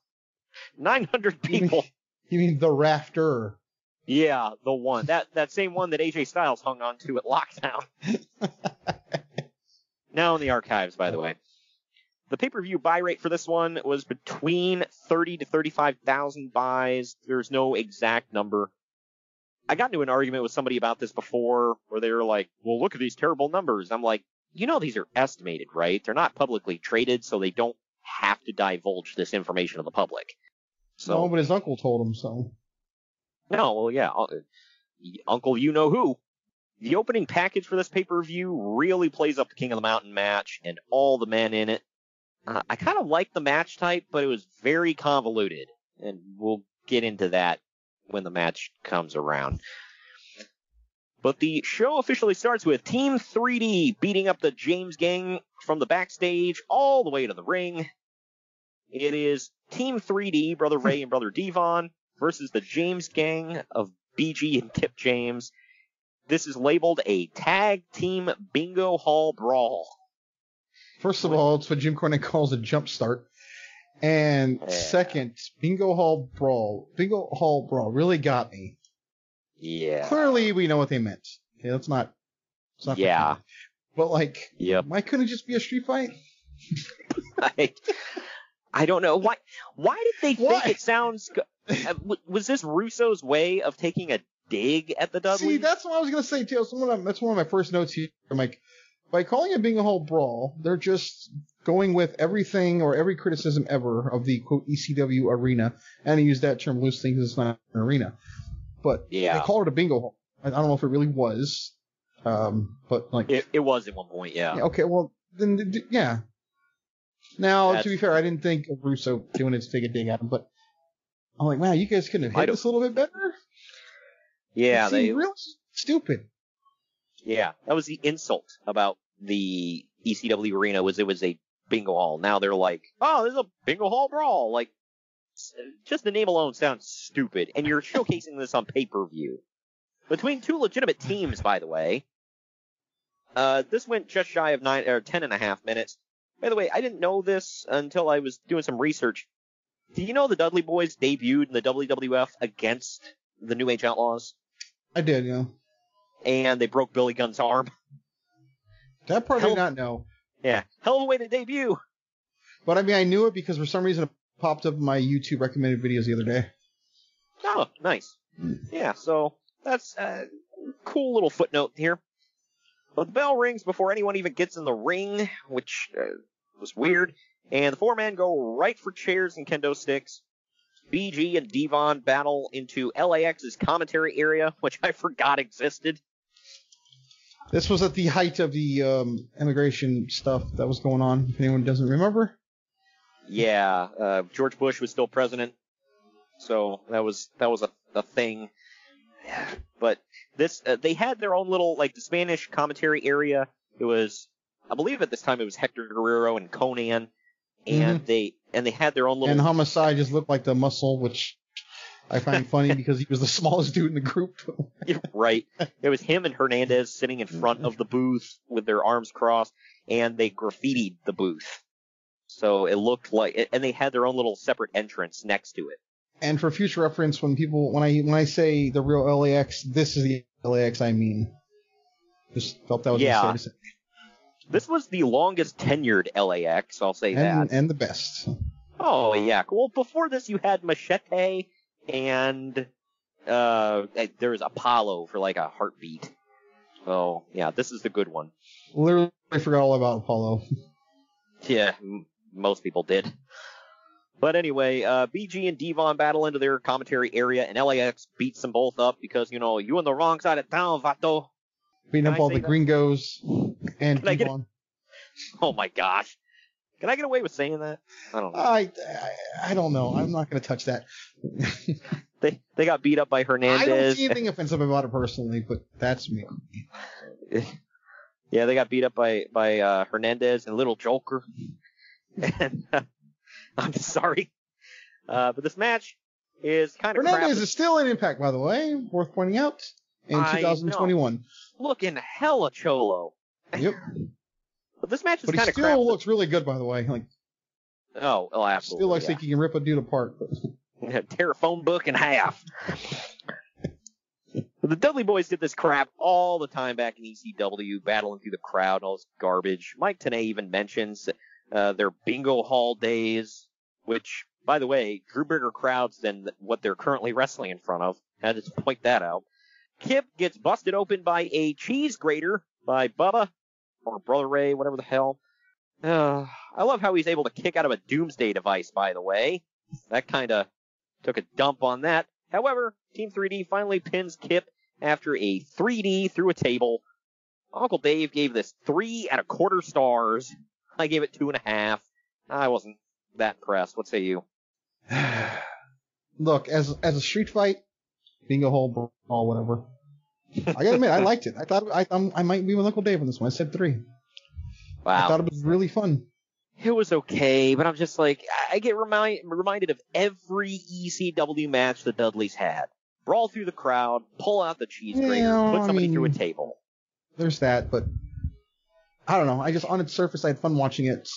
900 people. You mean the rafter? Yeah, the one. That that same one that AJ Styles hung on to at Lockdown. now in the archives, by the way. The pay-per-view buy rate for this one was between 30 to 35,000 buys. There's no exact number. I got into an argument with somebody about this before where they were like, well, look at these terrible numbers. I'm like, you know, these are estimated, right? They're not publicly traded, so they don't have to divulge this information to the public. So, No, but his uncle told him so. no, well, yeah, uh, Uncle, you know who. The opening package for this pay-per-view really plays up the King of the Mountain match and all the men in it. Uh, I kind of like the match type, but it was very convoluted, and we'll get into that when the match comes around. But the show officially starts with Team 3D beating up the James Gang from the backstage all the way to the ring. It is Team 3D, Brother Ray and Brother Devon, versus the James Gang of BG and Kip James. This is labeled a tag team bingo hall brawl. First of all, it's what Jim Cornette calls a jump start. And Yeah. second, Bingo Hall Brawl. Bingo Hall Brawl really got me. Yeah. Clearly, we know what they meant. Okay, let's not. Not Yeah. But like, Yep. why couldn't it just be a street fight? I, I don't know why. Why did they Why? think it sounds? uh, Was this Russo's way of taking a dig at the Dudleys? See, that's what I was gonna say too. So one of, that's one of my first notes here. I'm like, by calling it Bingo Hall Brawl, they're just going with everything or every criticism ever of the quote ECW arena, and I use that term loosely because it's not an arena. But Yeah. they call it a bingo hall. I don't know if it really was, um, but like, It, it was at one point, yeah. yeah, okay, well then, yeah. Now, That's- to be fair, I didn't think of Russo doing it to take a dig at him, but I'm like, wow, you guys couldn't have hit this a little bit better. Yeah, they. real stupid. Yeah, that was the insult about the ECW arena was it was a bingo hall. Now they're like, oh, this is a bingo hall brawl. Like, just the name alone sounds stupid, and you're showcasing this on pay per view between two legitimate teams, by the way. Uh, this went just shy of nine or ten and a half minutes. By the way, I didn't know this until I was doing some research. Do you know the Dudley Boys debuted in the WWF against the New Age Outlaws, I did, yeah. and they broke Billy Gunn's arm? That part I did not know. Yeah, hell of a way to debut. But I mean, I knew it because for some reason it popped up in my YouTube recommended videos the other day. Oh, nice. Yeah, so that's a cool little footnote here. But the bell rings before anyone even gets in the ring, which uh, was weird. And the four men go right for chairs and kendo sticks. BG and Devon battle into LAX's commentary area, which I forgot existed. This was at the height of the um, immigration stuff that was going on. If anyone doesn't remember, Yeah, uh, George Bush was still president, so that was that was a, a thing. But this, uh, they had their own little like the Spanish commentary area. It was, I believe at this time it was Hector Guerrero and Konnan, and they and they had their own little. and Homicide just looked like the muscle, which I find funny because he was the smallest dude in the group. right. It was him and Hernandez sitting in front mm-hmm. of the booth with their arms crossed, and they graffitied the booth. So it looked like, and they had their own little separate entrance next to it. and for future reference, when people when I when I say the real LAX, this is the LAX I mean. Just felt that was Yeah. necessary to. This was the longest tenured LAX, I'll say and that. and the best. Oh yeah. Well, before this, you had Machete and uh, there was Apolo for like a heartbeat. Oh yeah, this is the good one. Literally forgot all about Apolo. Yeah, m- most people did. But anyway, uh, BG and Devon battle into their commentary area, and LAX beats them both up because you know you on the wrong side of town, Vato. Beating Can up I all the that? gringos and Can Devon. Oh my gosh, can I get away with saying that? I don't know. I, I I don't know. I'm not going to touch that. They they got beat up by Hernandez. I don't see anything offensive about it personally, but that's me. Yeah, they got beat up by by uh, Hernandez and Little Joker. and uh, I'm sorry, uh, but this match is kind of Hernandez crap. is still in Impact, by the way. Worth pointing out in I 2021. looking hella cholo. Yep. But this match is kind of still looks really good, by the way. Like Oh, oh, absolutely. still looks yeah. like he can rip a dude apart. tear a phone book in half. The Dudley Boys did this crap all the time back in ECW, battling through the crowd, all this garbage. Mike Tenay even mentions uh, their bingo hall days, which, by the way, drew bigger crowds than what they're currently wrestling in front of. Had to point that out. Kip gets busted open by a cheese grater by Bubba, or Brother Ray, whatever the hell. Uh, I love how he's able to kick out of a doomsday device, by the way. That kind of took a dump on that. However, Team 3D finally pins Kip after a 3D through a table. Uncle Dave gave this three and a quarter stars. I gave it two and a half. I wasn't that impressed. What say you? Look, as as a street fight, Bingo Hole Brawl, whatever. I gotta admit, I liked it. I thought I I might be with Uncle Dave on this one. I said three. Wow. I thought it was really fun. It was okay, but I'm just like I get remind, reminded of every ECW match the Dudleys had. Brawl through the crowd, pull out the cheese grater, Yeah, put I somebody mean- through a table. There's that, but I don't know. I just on its surface, I had fun watching it.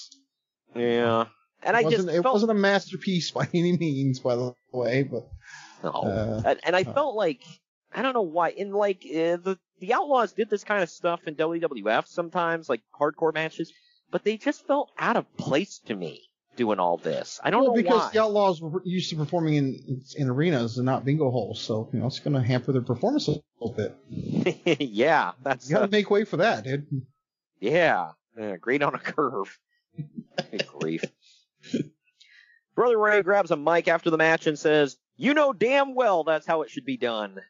Yeah. And I it just it felt wasn't a masterpiece by any means, by the way, but No. Uh, and, and I uh. felt like I don't know why. In like uh, the the Outlaws did this kind of stuff in WWF sometimes, like hardcore matches, but they just felt out of place to me doing all this. I don't well, know because why. the Outlaws were used to performing in in arenas and not bingo halls, so you know it's going to hamper their performance a little bit. yeah, that's You got uh, to make way for that, dude. yeah, yeah, great on a curve. Good grief. Brother Ray grabs a mic after the match and says, "You know damn well that's how it should be done."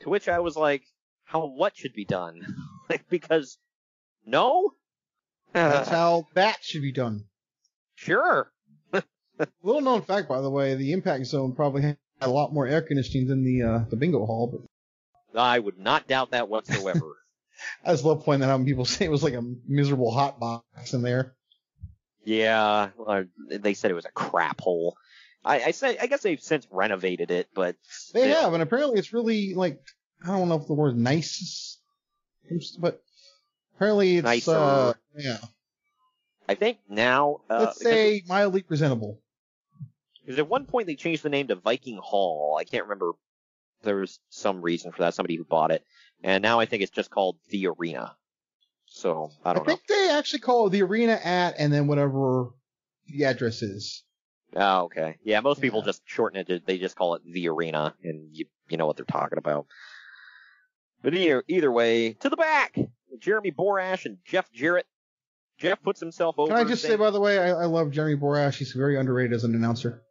To which I was like, "How what should be done?" like because no. That's how that should be done. Sure. Little known fact, by the way, the Impact Zone probably had a lot more air conditioning than the uh, the bingo hall, but I would not doubt that whatsoever. I just love pointing that out when people say it was like a miserable hot box in there. yeah, they said it was a crap hole. I, I say I guess they've since renovated it, but They have, and apparently it's really like I don't know if the word nice, is- but apparently it's Nicer. uh yeah, I think now. Uh, let's say mildly presentable. Because at one point they changed the name to Viking Hall. I can't remember. There was some reason for that. Somebody who bought it, and now I think it's just called the Arena. So I I don't know. I think they actually call it the arena at and then whatever the address is. Oh, okay. Yeah, most people just shorten it. to- They just call it the Arena, and you you know what they're talking about. But either either way, to the back, Jeremy Borash and Jeff Jarrett. Jeff puts himself over. Can I just say, by the way, I, I love Jeremy Borash. He's very underrated as an announcer.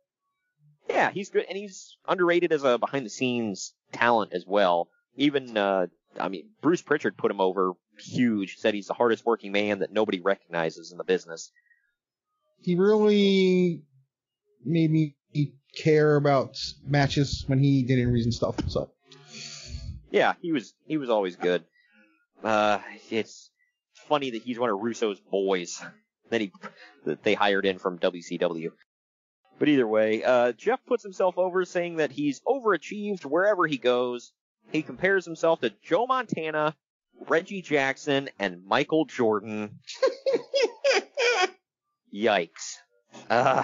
Yeah, he's good, and he's underrated as a behind the scenes talent as well. Even, uh, I mean, Bruce Pritchard put him over huge. Said he's the hardest working man that nobody recognizes in the business. He really made me care about matches when he did in reason stuff. So Yeah, he was he was always good. Uh, it's funny that he's one of Russo's boys that he that they hired in from WCW. But either way, uh, Jeff puts himself over saying that he's overachieved wherever he goes. He compares himself to Joe Montana, Reggie Jackson, and Michael Jordan. Yikes. Uh,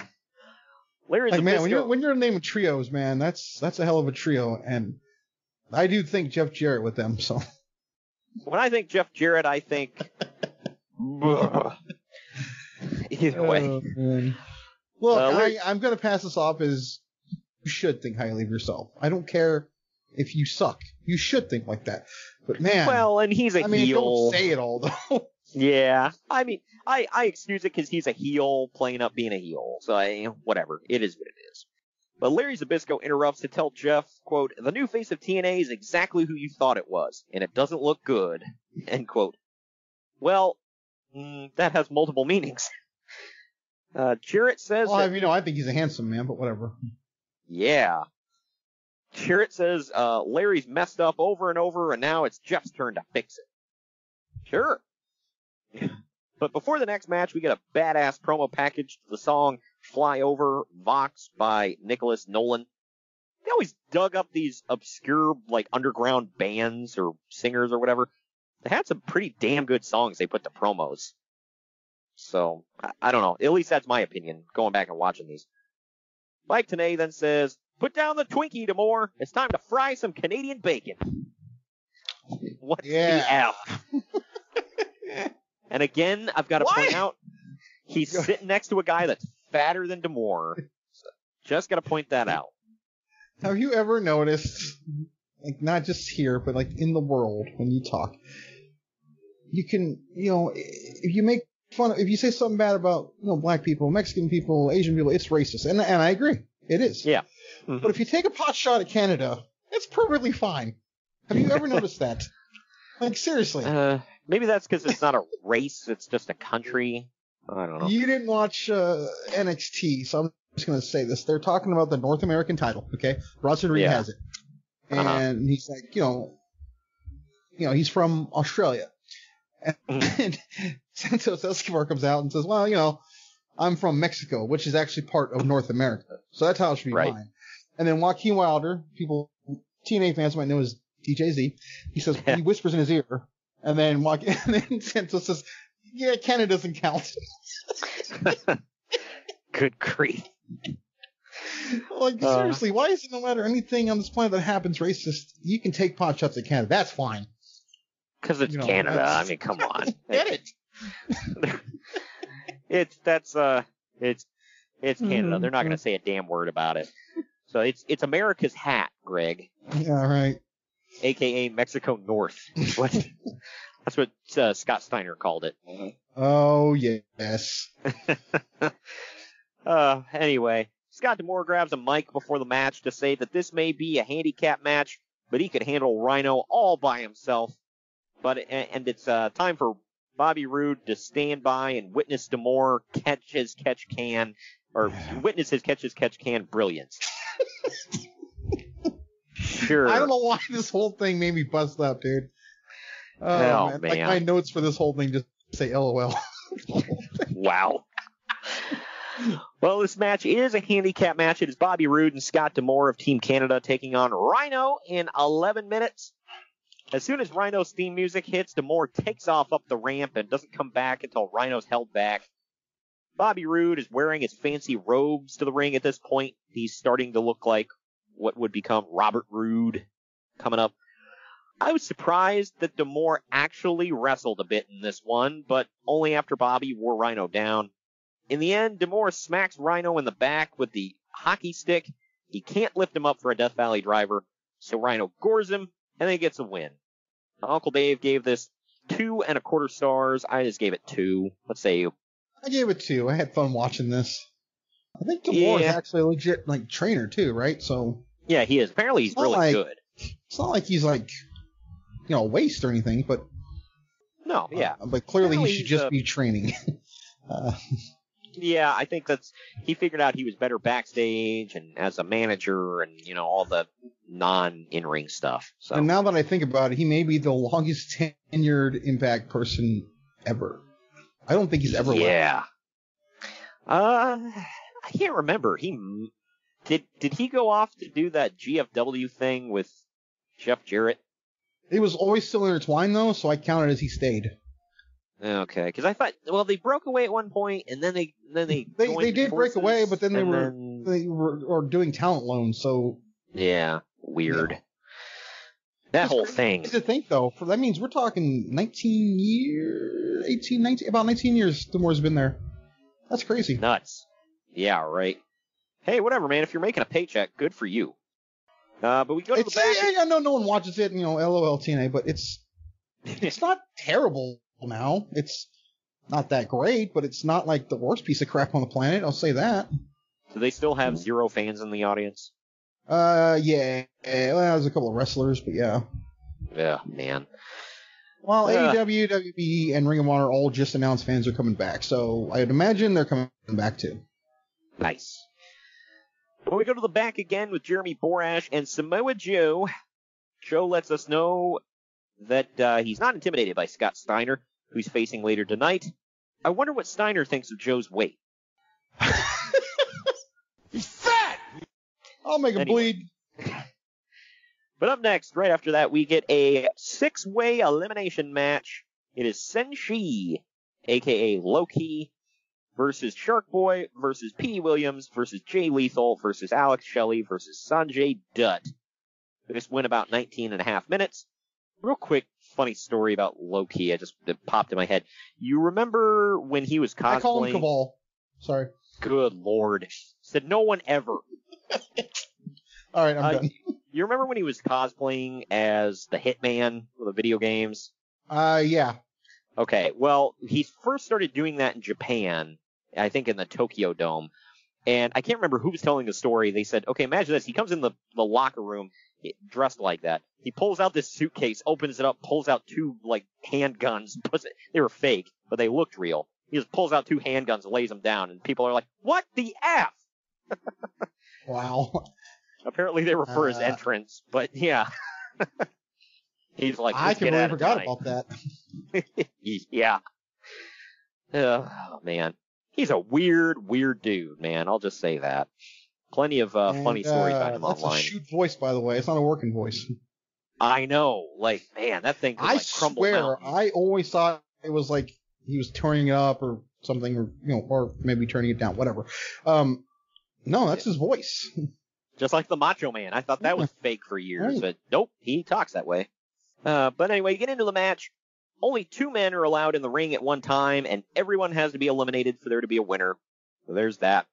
Larry like man, when you're when you're naming trios, man, that's that's a hell of a trio, and I do think Jeff Jarrett with them. So When I think Jeff Jarrett, I think. Either way. Oh, man. Look, Uh, I, I'm going to pass this off as you should think highly of yourself. I don't care if you suck. You should think like that. But man, Well, and he's a I mean, heel. don't say it all though. Yeah, I mean, I I excuse it because he's a heel playing up being a heel. So I whatever, it is what it is. But Larry Zbyszko interrupts to tell Jeff, "quote The new face of TNA is exactly who you thought it was, and it doesn't look good." End quote. Well, mm, that has multiple meanings. Uh, Jarrett says well, that you know, I think he's a handsome man, but whatever. Yeah. Jarrett says uh, Larry's messed up over and over, and now it's Jeff's turn to fix it. Sure. But before the next match, we get a badass promo package to the song Fly Over Vox by Nicholas Nolan. They always dug up these obscure, like, underground bands or singers or whatever. They had some pretty damn good songs they put to promos. So, I, I don't know. At least that's my opinion, going back and watching these. Mike Tenay then says, Put down the Twinkie, D'Amore. It's time to fry some Canadian bacon. What's Yeah. the F? and again, I've got to point out, he's sitting next to a guy that's fatter than D'Amore. Just got to point that out. Have you ever noticed, like not just here, but like in the world when you talk, you can, you know, if you make fun, of if you say something bad about, you know, black people, Mexican people, Asian people, it's racist, and and I agree, it is. Yeah. But if you take a pot shot at Canada, it's perfectly fine. Have you ever noticed that? Like seriously, Uh, maybe that's because it's not a race, it's just a country. I don't know. you didn't watch uh, NXT, so I'm just gonna say this. They're talking about the North American title, okay? Bronson Reed Yeah. has it, and Uh-huh. he's like, you know, you know, he's from Australia. And, Mm. Santos Escobar comes out and says, well, you know, I'm from Mexico, which is actually part of North America. So that's how it should be Right. mine. And then Joaquin Wilder, people, TNA fans might know as DJZ, he says, he whispers in his ear, and then Joaquin, and then Santos says, yeah, Canada doesn't count. Good grief. like, Uh. seriously, why is it no matter anything on this planet that happens racist, you can take pot shots at Canada? That's fine. Because it's You know, Canada. I mean, come on. Get it? it's that's uh it's it's Canada. Mhm. They're not going to say a damn word about it. So it's it's America's hat, Greg, Yeah, right. Aka Mexico North. What? that's what uh, Scott Steiner called it. Oh, yes. Uh, anyway, Scott D'Amore grabs a mic before the match to say that this may be a handicap match, but he could handle Rhino all by himself. But and it's uh, time for Bobby Roode to stand by and witness D'Amore catch his catch can, or witness his catch his catch can brilliance. sure. I don't know why this whole thing made me bust up, dude. Oh, Oh, man. Like my notes for this whole thing just say LOL. Wow. Well, this match is a handicap match. It is Bobby Roode and Scott D'Amore of Team Canada taking on Rhino in 11 minutes. As soon as Rhino's theme music hits, D'Amore takes off up the ramp and doesn't come back until Rhino's held back. Bobby Roode is wearing his fancy robes to the ring at this point. He's starting to look like what would become Robert Roode coming up. I was surprised that D'Amore actually wrestled a bit in this one, but only after Bobby wore Rhino down. In the end, D'Amore smacks Rhino in the back with the hockey stick. He can't lift him up for a Death Valley driver, so Rhino gores him and then gets a win. Uncle Dave gave this two and a quarter stars. I just gave it two. Let's say I gave it two. I had fun watching this. I think D'Amore is actually a legit like trainer too, right? So yeah, he is. Apparently, he's really like- good. it's not like he's like you know waste or anything, but No, yeah, but clearly Apparently he should just uh, be training. uh, yeah. I think that's he figured out he was better backstage and as a manager and you know all the non-in-ring stuff. So And now that I think about it, he may be the longest tenured Impact person ever. I don't think he's ever left. Yeah. Uh, I can't remember. He did. Did he go off to do that GFW thing with Jeff Jarrett? He was always still intertwined though, so I counted as he stayed. Okay, because I thought, well, they broke away at one point, and then they then they They they did break away, but then they were then- they were or doing talent loans. So yeah, weird. That whole thing. to think though, for that means we're talking 19 years, 18, 19, about 19 years. D'Amore's been there. That's crazy. Nuts. Yeah, right. Hey, whatever, man. If you're making a paycheck, good for you. Uh, but we go to It's, the back. yeah, I know no one watches it, you know, LOL TNA, but it's it's not terrible now. It's not that great, but it's not like the worst piece of crap on the planet. I'll say that. Do they still have zero fans in the audience? Uh, yeah. Well, there's a couple of wrestlers, but yeah. Yeah, man. Well, Yeah. AEW, WB, E, and Ring of Honor all just announced fans are coming back, so I'd imagine they're coming back too. Nice. When we go to the back again with Jeremy Borash and Samoa Joe, Joe lets us know that uh, he's not intimidated by Scott Steiner, who he's facing later tonight. I wonder what Steiner thinks of Joe's weight. He's fat! I'll make him Anyway. bleed. But up next, right after that, we get a six-way elimination match. It is Senshi, aka Low Ki, versus Shark Boy versus P. Williams versus Jay Lethal versus Alex Shelley versus Sanjay Dutt. This went about 19 and a half minutes. Real quick, funny story about Low Ki. I just it popped in my head. You remember when he was cosplaying? I call him Kaval. Sorry. Good lord. Said no one ever. All right, I'm Uh, done. You remember when he was cosplaying as the Hitman for the video games? Uh, yeah. Okay, well, he first started doing that in Japan, I think in the Tokyo Dome. And I can't remember who was telling the story. They said, okay, imagine this. He comes in the, the locker room dressed like that. He pulls out this suitcase, opens it up, pulls out two, like, handguns, puts it, they were fake, but they looked real. He just pulls out two handguns lays them down, and people are like, what the F? Wow. Apparently they refer his Uh, entrance, but yeah. He's like, I completely forgot tonight." about that. yeah. Oh man, he's a weird, weird dude, man. I'll just say that. Plenty of uh, funny And, stories uh, about him that's online. a shoot voice, by the way. It's not a working voice. I know, like man, that thing could I like swear, mountains. I always thought it was like he was turning it up or something, or you know, or maybe turning it down, whatever. Um, no, that's his voice. Just like the Macho Man. I thought that was fake for years, Right. but nope, he talks that way. Uh, but anyway, you get into the match. Only two men are allowed in the ring at one time, and everyone has to be eliminated for there to be a winner. So there's that.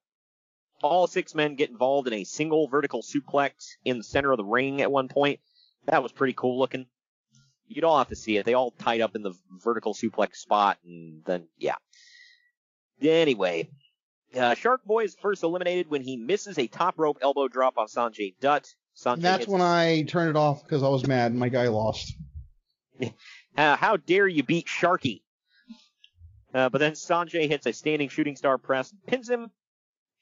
All six men get involved in a single vertical suplex in the center of the ring at one point. That was pretty cool looking. You'd all have to see it. They all tied up in the vertical suplex spot, and then, yeah. Anyway, uh, Shark Boy is first eliminated when he misses a top rope elbow drop on Sanjay Dutt. Sanjay that's hits- when I turned it off because I was mad. and My guy lost. Uh, how dare you beat Sharky? Uh, but then Sanjay hits a standing shooting star press, pins him.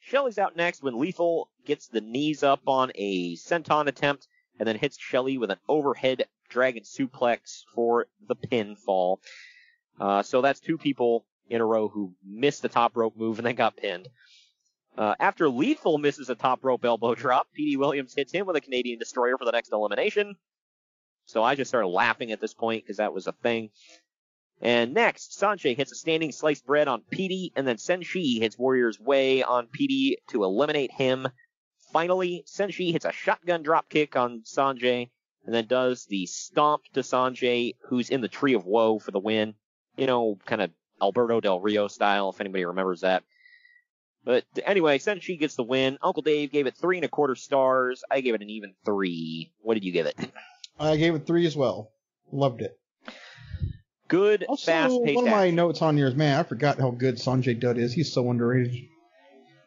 Shelley's out next when Lethal gets the knees up on a senton attempt, and then hits Shelley with an overhead dragon suplex for the pinfall. Uh, so that's two people in a row who missed the top rope move and then got pinned. Uh, after Lethal misses a top rope elbow drop, Petey Williams hits him with a Canadian Destroyer for the next elimination. So I just started laughing at this point because that was a thing. And next, Sanjay hits a standing sliced bread on Petey, and then Senshi hits Warrior's Way on Petey to eliminate him. Finally, Senshi hits a shotgun drop kick on Sanjay, and then does the stomp to Sanjay, who's in the Tree of Woe for the win. You know, kind of Alberto Del Rio style, if anybody remembers that. But anyway, Senshi gets the win. Uncle Dave gave it three and a quarter stars. I gave it an even three. What did you give it? I gave it three as well. Loved it. Good, Also, fast-paced one of my action. notes on yours, man, I forgot how good Sanjay Dutt is. He's so underrated.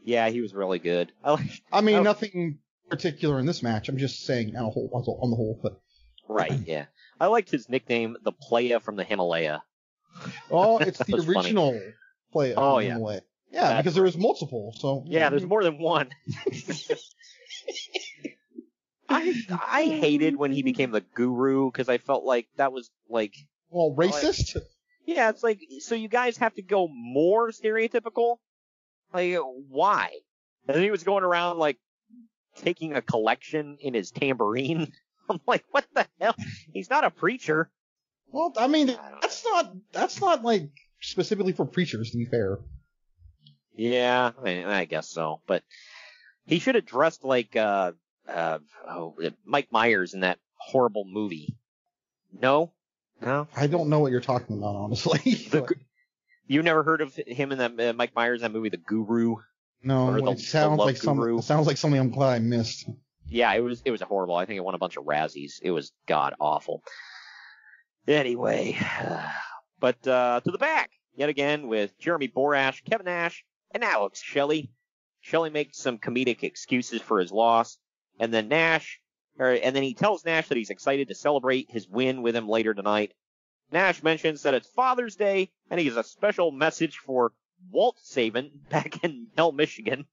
Yeah, he was really good. I like. I mean, nothing particular in this match. I'm just saying on, a whole, on the whole. But Right, yeah. I liked his nickname, the Playa from the Himalaya. oh, it's the was funny. original play. Oh, yeah. Way. Yeah, That's because there was multiple. So Yeah, there's more than one. I hated when he became the guru because I felt like that was like well racist. yeah, it's like so you guys have to go more stereotypical. Like why? And then he was going around like taking a collection in his tambourine. I'm like, what the hell? He's not a preacher. Well, I mean, that's not that's not like specifically for preachers. To be fair. Yeah, I, mean, I guess so. But he should have dressed like uh, uh, oh, Mike Myers in that horrible movie. No, no. I don't know what you're talking about, honestly. But You never heard of him in that uh, Mike Myers in that movie, The Guru? no, Or the- it sounds the like some. It sounds like something I'm glad I missed. Yeah, it was it was horrible. I think it won a bunch of Razzies. It was god awful. Anyway, but uh, to the back yet again with Jeremy Borash, Kevin Nash, and Alex Shelley. Shelley makes some comedic excuses for his loss, and then Nash, or, and then he tells Nash that he's excited to celebrate his win with him later tonight. Nash mentions that it's Father's Day, and he has a special message for Walt Sabin back in Hell, Michigan.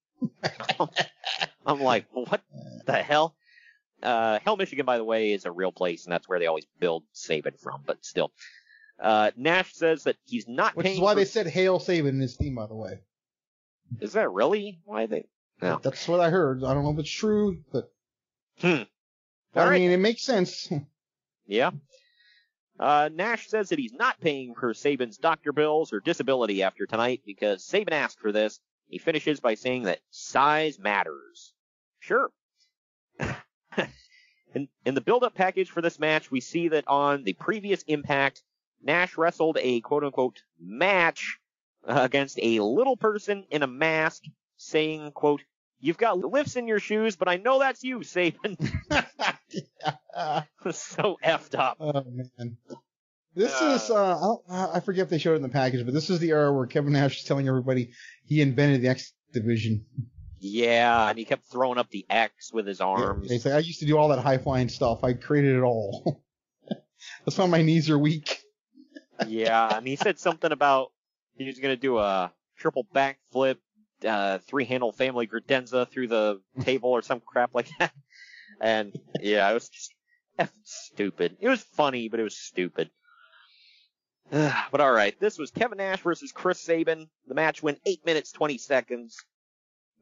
I'm like, what the hell? Uh, Hell, Michigan, by the way, is a real place, and that's where they always build Sabin from. But still, uh, Nash says that he's not Which is why for- they said "Hail Sabin" in his theme, by the way. Is that really why they? No. That's what I heard. I don't know if it's true, but Hmm. I All right. mean, it makes sense. Yeah. Uh, Nash says that he's not paying for Sabin's doctor bills or disability after tonight because Saban asked for this. He finishes by saying that size matters. Sure. in, in the build-up package for this match, we see that on the previous Impact, Nash wrestled a quote-unquote match uh, against a little person in a mask, saying, quote, You've got lifts in your shoes, but I know that's you, Sabin. so effed up. Oh man. This is uh, I, forget if they showed it in the package, but this is the era where Kevin Nash is telling everybody he invented the X division. Yeah, and he kept throwing up the X with his arms. They say I used to do all that high flying stuff. I created it all. That's why my knees are weak. yeah, and he said something about he was going to do a triple backflip, uh, three handle family credenza through the table or some crap like that. And yeah, it was just stupid. It was funny, but it was stupid. but all right, this was Kevin Nash versus Chris Sabin. The match went eight minutes twenty seconds.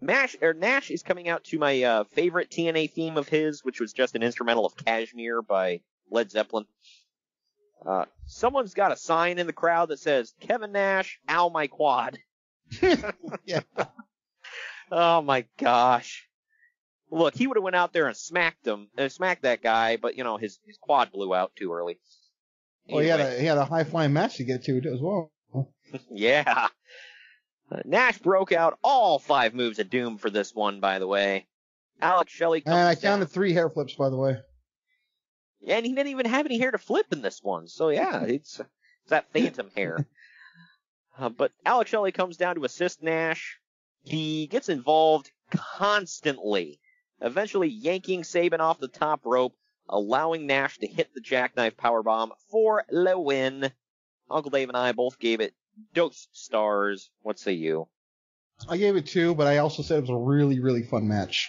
Nash or Nash is coming out to my uh, favorite TNA theme of his, which was just an instrumental of Kashmir by Led Zeppelin. Uh, someone's got a sign in the crowd that says Kevin Nash, ow my quad. yeah. Oh my gosh. Look, he would have went out there and smacked him, uh, smacked that guy, but you know his his quad blew out too early. Well, he had a he had a high flying match to get to as well. yeah. Uh, Nash broke out all five moves of Doom for this one, by the way. Alex Shelley And I down- counted three hair flips, by the way. and he didn't even have any hair to flip in this one. So yeah, it's, it's that phantom hair. Uh, but Alex Shelley comes down to assist Nash. He gets involved constantly, eventually yanking Sabin off the top rope, allowing Nash to hit the jackknife powerbomb for the win. Uncle Dave and I both gave it dose stars. What say you? I gave it two, but I also said it was a really, really fun match.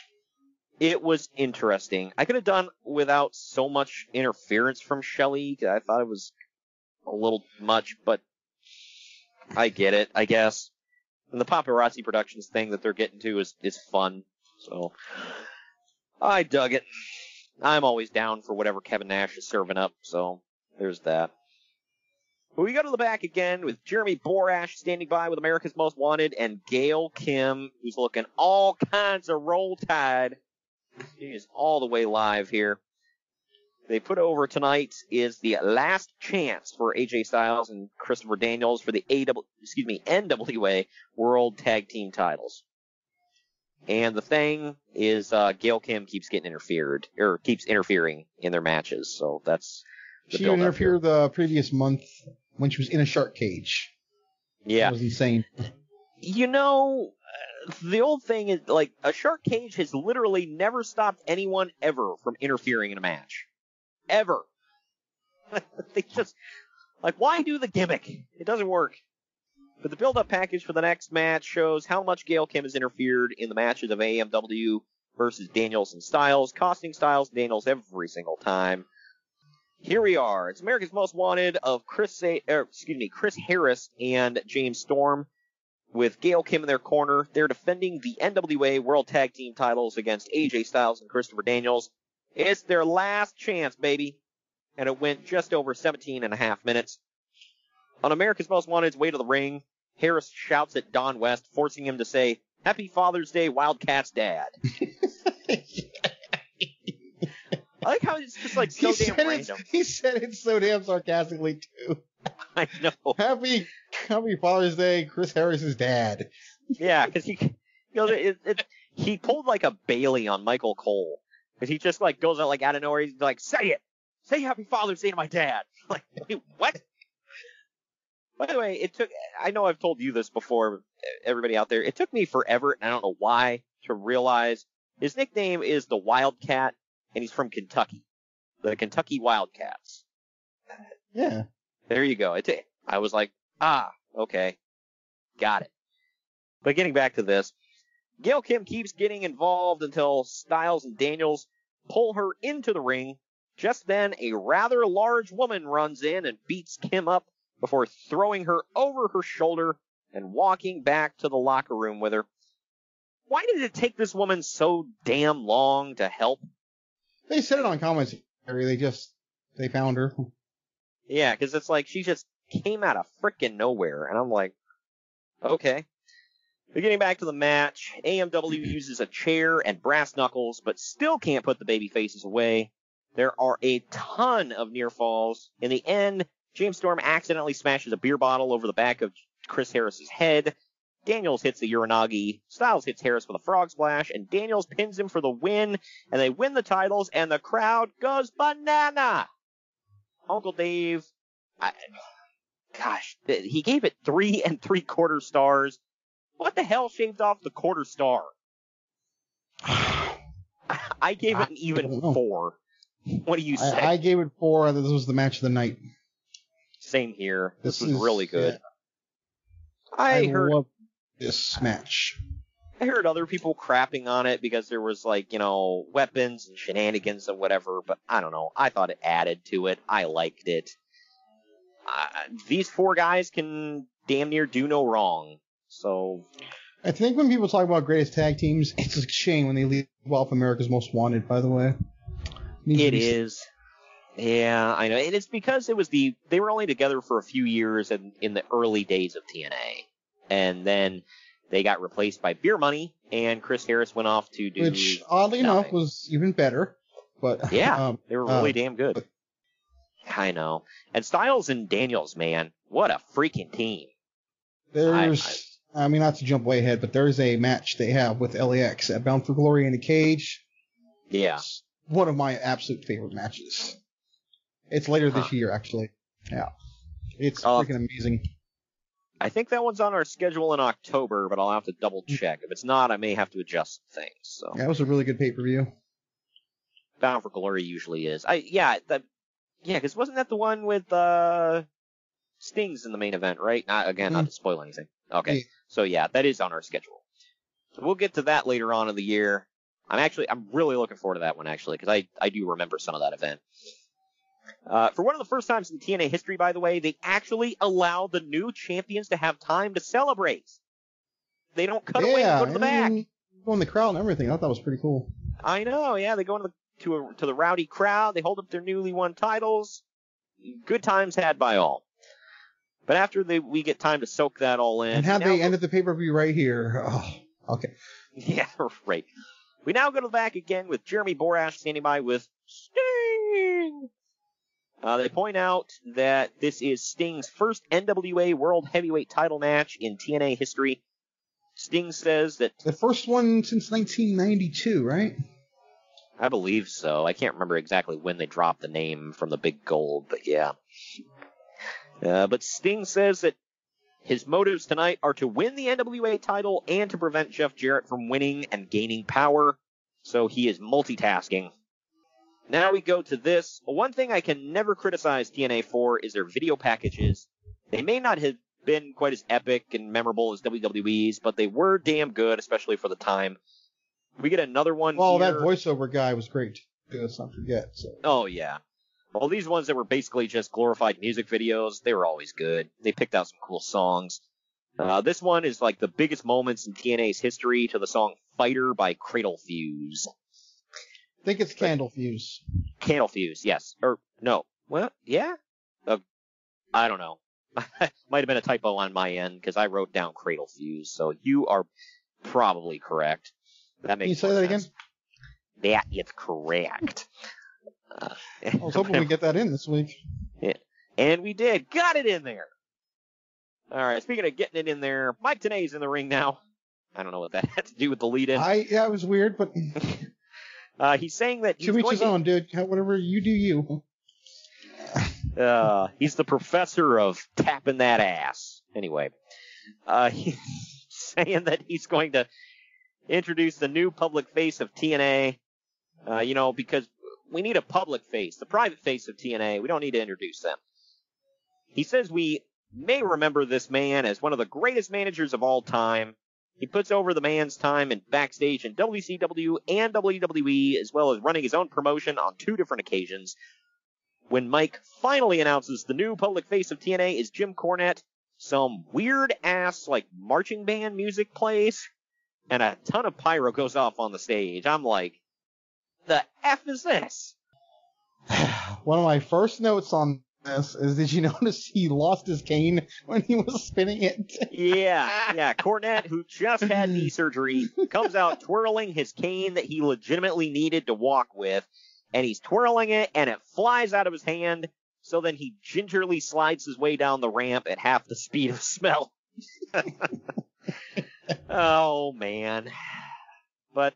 It was interesting. I could have done without so much interference from Shelley. I thought it was a little much, but I get it, I guess. And the paparazzi productions thing that they're getting to is, is fun. So I dug it. I'm always down for whatever Kevin Nash is serving up, so there's that. But we go to the back again with Jeremy Borash standing by with America's Most Wanted and Gail Kim, who's looking all kinds of roll tide. She is all the way live here. They put over tonight is the last chance for AJ Styles and Christopher Daniels for the AW, excuse me, NWA World Tag Team titles. And the thing is, uh, Gail Kim keeps getting interfered, or keeps interfering in their matches, so that's the She interfered the previous month when she was in a shark cage. Yeah. That was insane. You know, the old thing is like a shark cage has literally never stopped anyone ever from interfering in a match. Ever. they just like why do the gimmick? It doesn't work. But the build-up package for the next match shows how much Gail Kim has interfered in the matches of AMW versus Daniels and Styles, costing Styles and Daniels every single time. Here we are. It's America's Most Wanted of Chris, er, excuse me, Chris Harris and James Storm with Gail Kim in their corner. They're defending the NWA World Tag Team titles against AJ Styles and Christopher Daniels. It's their last chance, baby. And it went just over 17 and a half minutes. On America's Most Wanted's way to the ring, Harris shouts at Don West, forcing him to say, Happy Father's Day, Wildcats Dad. I like how it's just like so he, damn said random. it, he said it so damn sarcastically too. I know. Happy Happy Father's Day, Chris Harris's dad. Yeah, because he, you know, it, it, he pulled like a Bailey on Michael Cole. Because he just like goes out like out of nowhere. He's like, say it, say Happy Father's Day to my dad. Like, wait, what? By the way, it took. I know I've told you this before, everybody out there. It took me forever, and I don't know why, to realize his nickname is the Wildcat, and he's from Kentucky, the Kentucky Wildcats. Yeah. There you go. It, I was like, ah, okay, got it. But getting back to this, Gail Kim keeps getting involved until Styles and Daniels pull her into the ring. Just then, a rather large woman runs in and beats Kim up before throwing her over her shoulder and walking back to the locker room with her. Why did it take this woman so damn long to help? They said it on commentary. They just they found her. Yeah, because it's like she just came out of frickin' nowhere, and I'm like, okay. But getting back to the match, AMW uses a chair and brass knuckles, but still can't put the baby faces away. There are a ton of near falls. In the end, James Storm accidentally smashes a beer bottle over the back of Chris Harris's head. Daniels hits the Uranage. Styles hits Harris with a frog splash, and Daniels pins him for the win, and they win the titles, and the crowd goes banana. Uncle Dave, I, gosh, he gave it three and three quarter stars. What the hell shaved off the quarter star? I gave it an even four. What do you say? I, I gave it four. This was the match of the night. Same here. This, This was is- really good. yeah. I, I heard love this match. I heard other people crapping on it because there was like, you know, weapons and shenanigans and whatever, but I don't know. I thought it added to it. I liked it. Uh, these four guys can damn near do no wrong. So I think when people talk about greatest tag teams, it's a shame when they leave off America's Most Wanted. By the way, it is. Yeah, I know. And it's because it was the they were only together for a few years in, in the early days of TNA. And then they got replaced by Beer Money and Chris Harris went off to do which oddly enough was even better. But Yeah, um, they were really uh, damn good. I know. And Styles and Daniels, man, what a freaking team. There's, I, mean, not to jump way ahead, but there's a match they have with LAX at Bound for Glory in a cage. Yeah. One of my absolute favorite matches. It's later this year, actually. Yeah. It's Oh. freaking amazing. I think that one's on our schedule in October, but I'll have to double check. If it's not, I may have to adjust things. So Yeah, it was a really good pay per view. Bound for Glory usually is. I yeah, that yeah, because wasn't that the one with uh Stings in the main event, right? Not again, not to spoil anything. Okay, Yeah. so yeah, that is on our schedule. So we'll get to that later on in the year. I'm actually I'm really looking forward to that one actually because I I do remember some of that event. Uh, for one of the first times in TNA history, by the way, they actually allow the new champions to have time to celebrate. They don't cut away and yeah, go to the back. go in the crowd and everything. I thought that was pretty cool. I know, yeah. They go into the to a, to the rowdy crowd. They hold up their newly won titles. Good times had by all. But after they, we get time to soak that all in. And have they ended the pay per view right here? Oh, okay. Yeah, right. We now go to the back again with Jeremy Borash standing by with Sting. Uh, they point out that this is Sting's first NWA World Heavyweight title match in TNA history. Sting says that The first one since 1992, right? I believe so. I can't remember exactly when they dropped the name from the big gold, but yeah. Uh, but Sting says that his motives tonight are to win the NWA title and to prevent Jeff Jarrett from winning and gaining power. So he is multitasking. Now we go to this. One thing I can never criticize TNA for is their video packages. They may not have been quite as epic and memorable as WWE's, but they were damn good, especially for the time. We get another one Well, here. that voiceover guy was great. Let's not forget. So. Oh yeah. Well, these ones that were basically just glorified music videos, they were always good. They picked out some cool songs. Uh, this one is like the biggest moments in TNA's history to the song Fighter by Cradle Fuse. I think it's Candle Fuse. Candle Fuse, yes. Or, no. Well, yeah? Uh, I don't know. Might have been a typo on my end because I wrote down Cradle Fuse, so you are probably correct. That Can makes you say that sense. again? That is correct. Uh, I was hoping we'd get that in this week. Yeah. And we did. Got it in there. All right. Speaking of getting it in there, Mike Tenay's in the ring now. I don't know what that had to do with the lead in. I yeah, it was weird, but Uh, he's saying that he's to each his own, dude. Whatever you do, you. uh, he's the professor of tapping that ass. Anyway, uh, he's saying that he's going to introduce the new public face of TNA. Uh, you know, because we need a public face, the private face of TNA. We don't need to introduce them. He says we may remember this man as one of the greatest managers of all time. He puts over the man's time in backstage in WCW and WWE, as well as running his own promotion on two different occasions. When Mike finally announces the new public face of TNA is Jim Cornette, some weird ass like marching band music plays, and a ton of pyro goes off on the stage. I'm like, the F is this? One of my first notes on this is did you notice he lost his cane when he was spinning it? Yeah, yeah. Cornette, who just had knee surgery, comes out twirling his cane that he legitimately needed to walk with, and he's twirling it, and it flies out of his hand. So then he gingerly slides his way down the ramp at half the speed of smell. oh man. But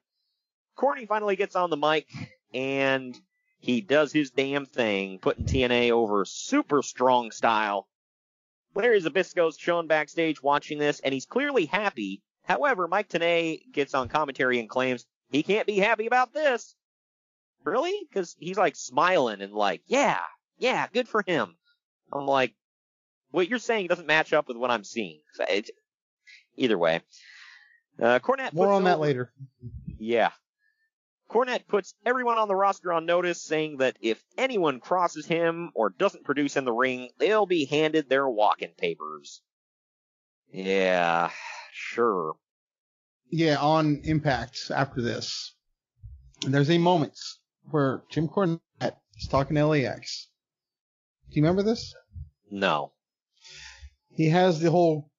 Corny finally gets on the mic and he does his damn thing, putting TNA over super strong style. Larry Zbyszko's shown backstage watching this, and he's clearly happy. However, Mike Tenay gets on commentary and claims he can't be happy about this. Really? Because he's like smiling and like, yeah, yeah, good for him. I'm like, what you're saying doesn't match up with what I'm seeing. So it, either way. Uh, Cornette. More on that later. Yeah. Cornette puts everyone on the roster on notice, saying that if anyone crosses him or doesn't produce in the ring, they'll be handed their walk-in papers. Yeah, sure. Yeah, on Impact after this, there's a moment where Jim Cornette is talking to LAX. Do you remember this? No. He has the whole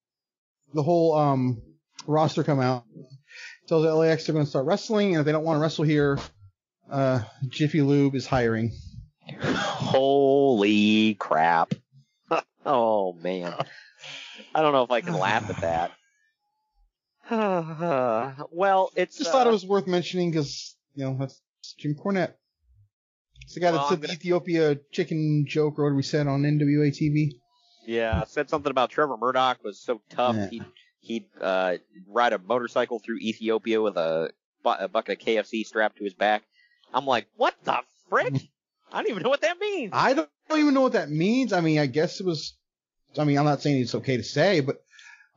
the whole um roster come out. Tells LAX they're going to start wrestling, and if they don't want to wrestle here, uh, Jiffy Lube is hiring. Holy crap. oh man. I don't know if I can laugh at that. well, it's Just uh, thought it was worth mentioning because you know that's Jim Cornette. It's the guy Well, that said the Ethiopia chicken joke or what we said on NWA TV. Yeah, said something about Trevor Murdoch was so tough Yeah. he'd he'd uh, ride a motorcycle through Ethiopia with a, bu- a bucket of KFC strapped to his back. I'm like, what the frick? I don't even know what that means. I don't, even know what that means. I mean, I guess it was. I mean, I'm not saying it's okay to say, but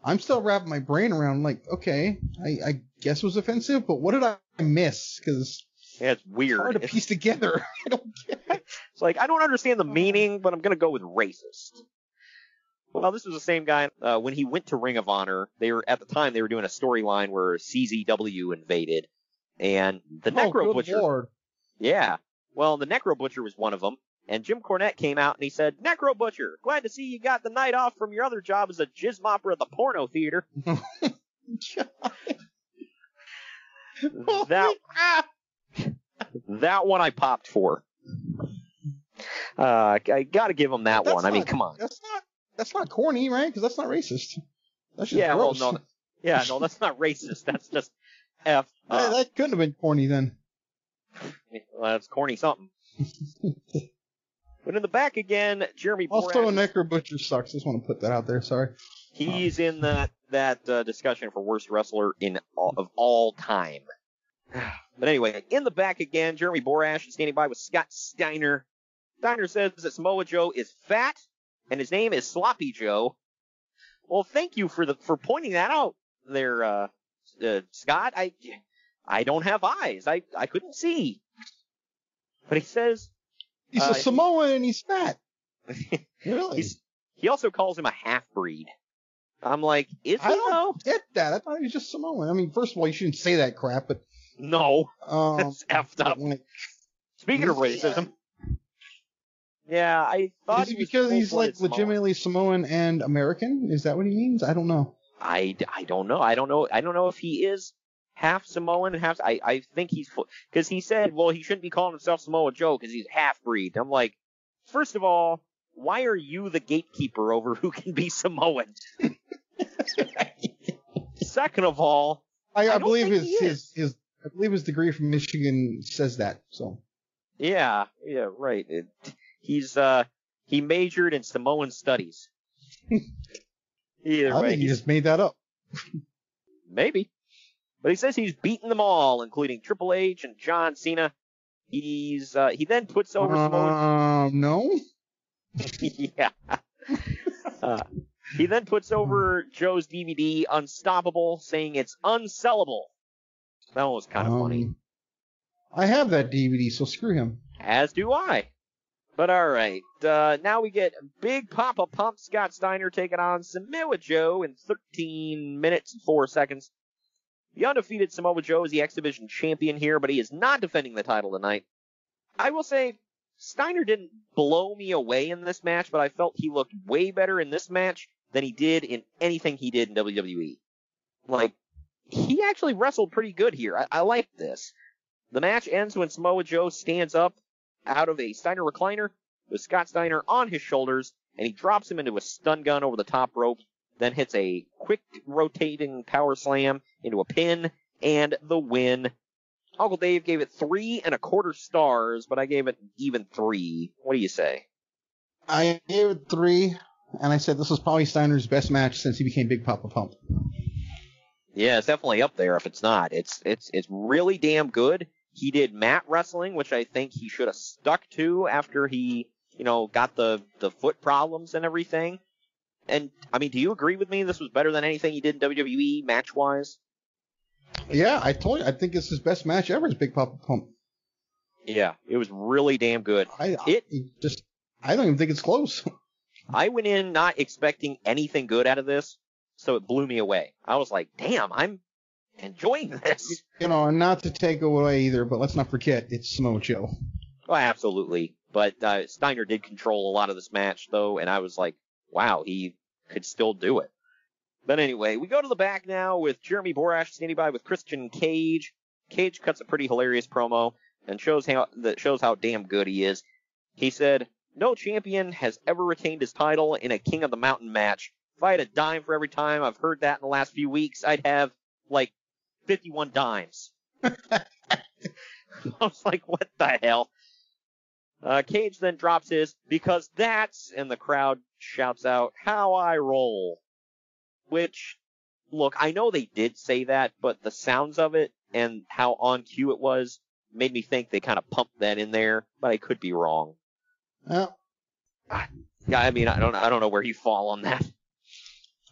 I'm still wrapping my brain around. Like, okay, I, I guess it was offensive, but what did I miss? Because Yeah, it's weird. hard to It's- piece together. I don't get it. It's like I don't understand the meaning, but I'm gonna go with racist. Well, this was the same guy uh, when he went to Ring of Honor. They were at the time they were doing a storyline where CZW invaded, and the oh, Necro Butcher. Lord. Yeah, well, the Necro Butcher was one of them, and Jim Cornette came out and he said, "Necro Butcher, glad to see you got the night off from your other job as a jizz mopper at the porno theater." that that one I popped for. Uh, I got to give him that That's one. I mean, come on. That's not that's not corny, right? Because that's not racist. That's just Yeah, gross. well, no, yeah, no, that's not racist. That's just f. that, that couldn't have been corny then. Well, that's corny something. but in the back again, Jeremy Borash. Also, Necro Butcher sucks. Just want to put that out there. Sorry. he's in that that uh, discussion for worst wrestler in all, of all time. But anyway, in the back again, Jeremy Borash is standing by with Scott Steiner. Steiner says that Samoa Joe is fat and his name is Sloppy Joe. Well, thank you for the for pointing that out there, uh, uh, Scott. I I don't have eyes. I I couldn't see. But he says He's Uh, a Samoan and he's fat. really? he's he also calls him a half breed. I'm like, is he I don't though? get that. I thought he was just Samoan. I mean, first of all, you shouldn't say that crap, but No, um, that's effed up. like, Speaking of racism, yeah, I thought is he because he's like Samoan. legitimately Samoan and American? Is that what he means? I don't know. I, I don't know. I don't know. I don't know if he is half Samoan and half. I I think he's because he said, well, he shouldn't be calling himself Samoa Joe because he's half breed. I'm like, first of all, why are you the gatekeeper over who can be Samoan? Second of all, I, I, don't believe his, his his I believe his degree from Michigan says that. So Yeah, yeah, right. It, he's uh he majored in Samoan studies. Either I way, think he just made that up. maybe. But he says he's beaten them all, including Triple H and John Cena. He's uh he then puts over Samoa Um, no. yeah. Uh, he then puts over Joe's DVD Unstoppable, saying it's unsellable. That one was kind of funny. Um, I have that DVD, so screw him. As do I. But all right, uh, now we get Big Papa Pump Scott Steiner taking on Samoa Joe in 13 minutes and 4 seconds. The undefeated Samoa Joe is the X Division champion here, but he is not defending the title tonight. I will say, Steiner didn't blow me away in this match, but I felt he looked way better in this match than he did in anything he did in WWE. Like, he actually wrestled pretty good here. I, I like this. The match ends when Samoa Joe stands up out of a Steiner recliner with Scott Steiner on his shoulders, and he drops him into a stun gun over the top rope, then hits a quick rotating power slam into a pin, and the win. Uncle Dave gave it three and a quarter stars, but I gave it even three. What do you say? I gave it three, and I said this was probably Steiner's best match since he became Big Papa Pump. Yeah, it's definitely up there if it's not. It's it's it's really damn good. He did mat wrestling, which I think he should have stuck to after he, you know, got the the foot problems and everything. And I mean, do you agree with me? This was better than anything he did in WWE match wise. Yeah, I told you. I think it's his best match ever. Is Big Papa Pump. Yeah, it was really damn good. I, it just I don't even think it's close. I went in not expecting anything good out of this, so it blew me away. I was like, damn, I'm enjoying this. You know, and not to take away either, but let's not forget it's Samoa Joe. Oh, absolutely. But uh, Steiner did control a lot of this match, though, and I was like, wow, he could still do it. But anyway, we go to the back now with Jeremy Borash standing by with Christian Cage. Cage cuts a pretty hilarious promo and shows how that shows how damn good he is. He said, "No champion has ever retained his title in a King of the Mountain match. If I had a dime for every time I've heard that in the last few weeks, I'd have like 51 dimes." I was like, "What the hell?" Uh, Cage then drops his because that's, and the crowd shouts out, "How I roll." Which, look, I know they did say that, but the sounds of it and how on cue it was made me think they kind of pumped that in there, but I could be wrong. Well, yeah, I mean, I don't, I don't know where you fall on that.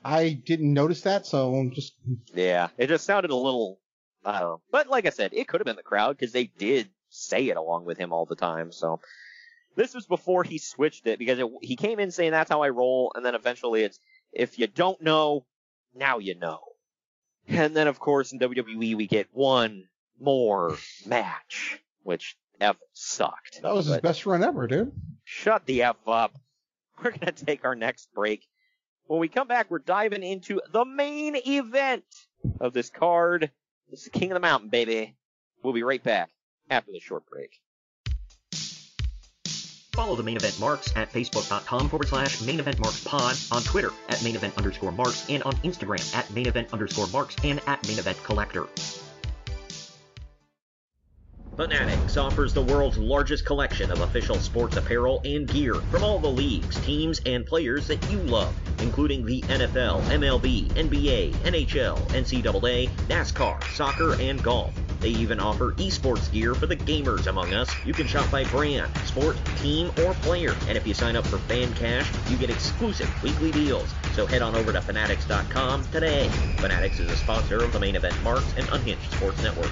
I didn't notice that, so I'm just. Yeah, it just sounded a little, I don't know. But like I said, it could have been the crowd because they did say it along with him all the time. So this was before he switched it because it, he came in saying that's how I roll, and then eventually it's if you don't know, now you know. And then of course in WWE we get one more match, which F sucked. That was his best run ever, dude. Shut the F up. We're gonna take our next break. When we come back, we're diving into the main event of this card. This is King of the Mountain, baby. We'll be right back after the short break. Follow the main event marks at facebook.com forward slash main event marks pod, on Twitter at main event underscore marks, and on Instagram at main event underscore marks and at main event collector. Fanatics offers the world's largest collection of official sports apparel and gear from all the leagues, teams, and players that you love, including the NFL, MLB, NBA, NHL, NCAA, NASCAR, soccer, and golf. They even offer esports gear for the gamers among us. You can shop by brand, sport, team, or player. And if you sign up for Fan Cash, you get exclusive weekly deals. So head on over to Fanatics.com today. Fanatics is a sponsor of the main event Marks and Unhinged Sports Network.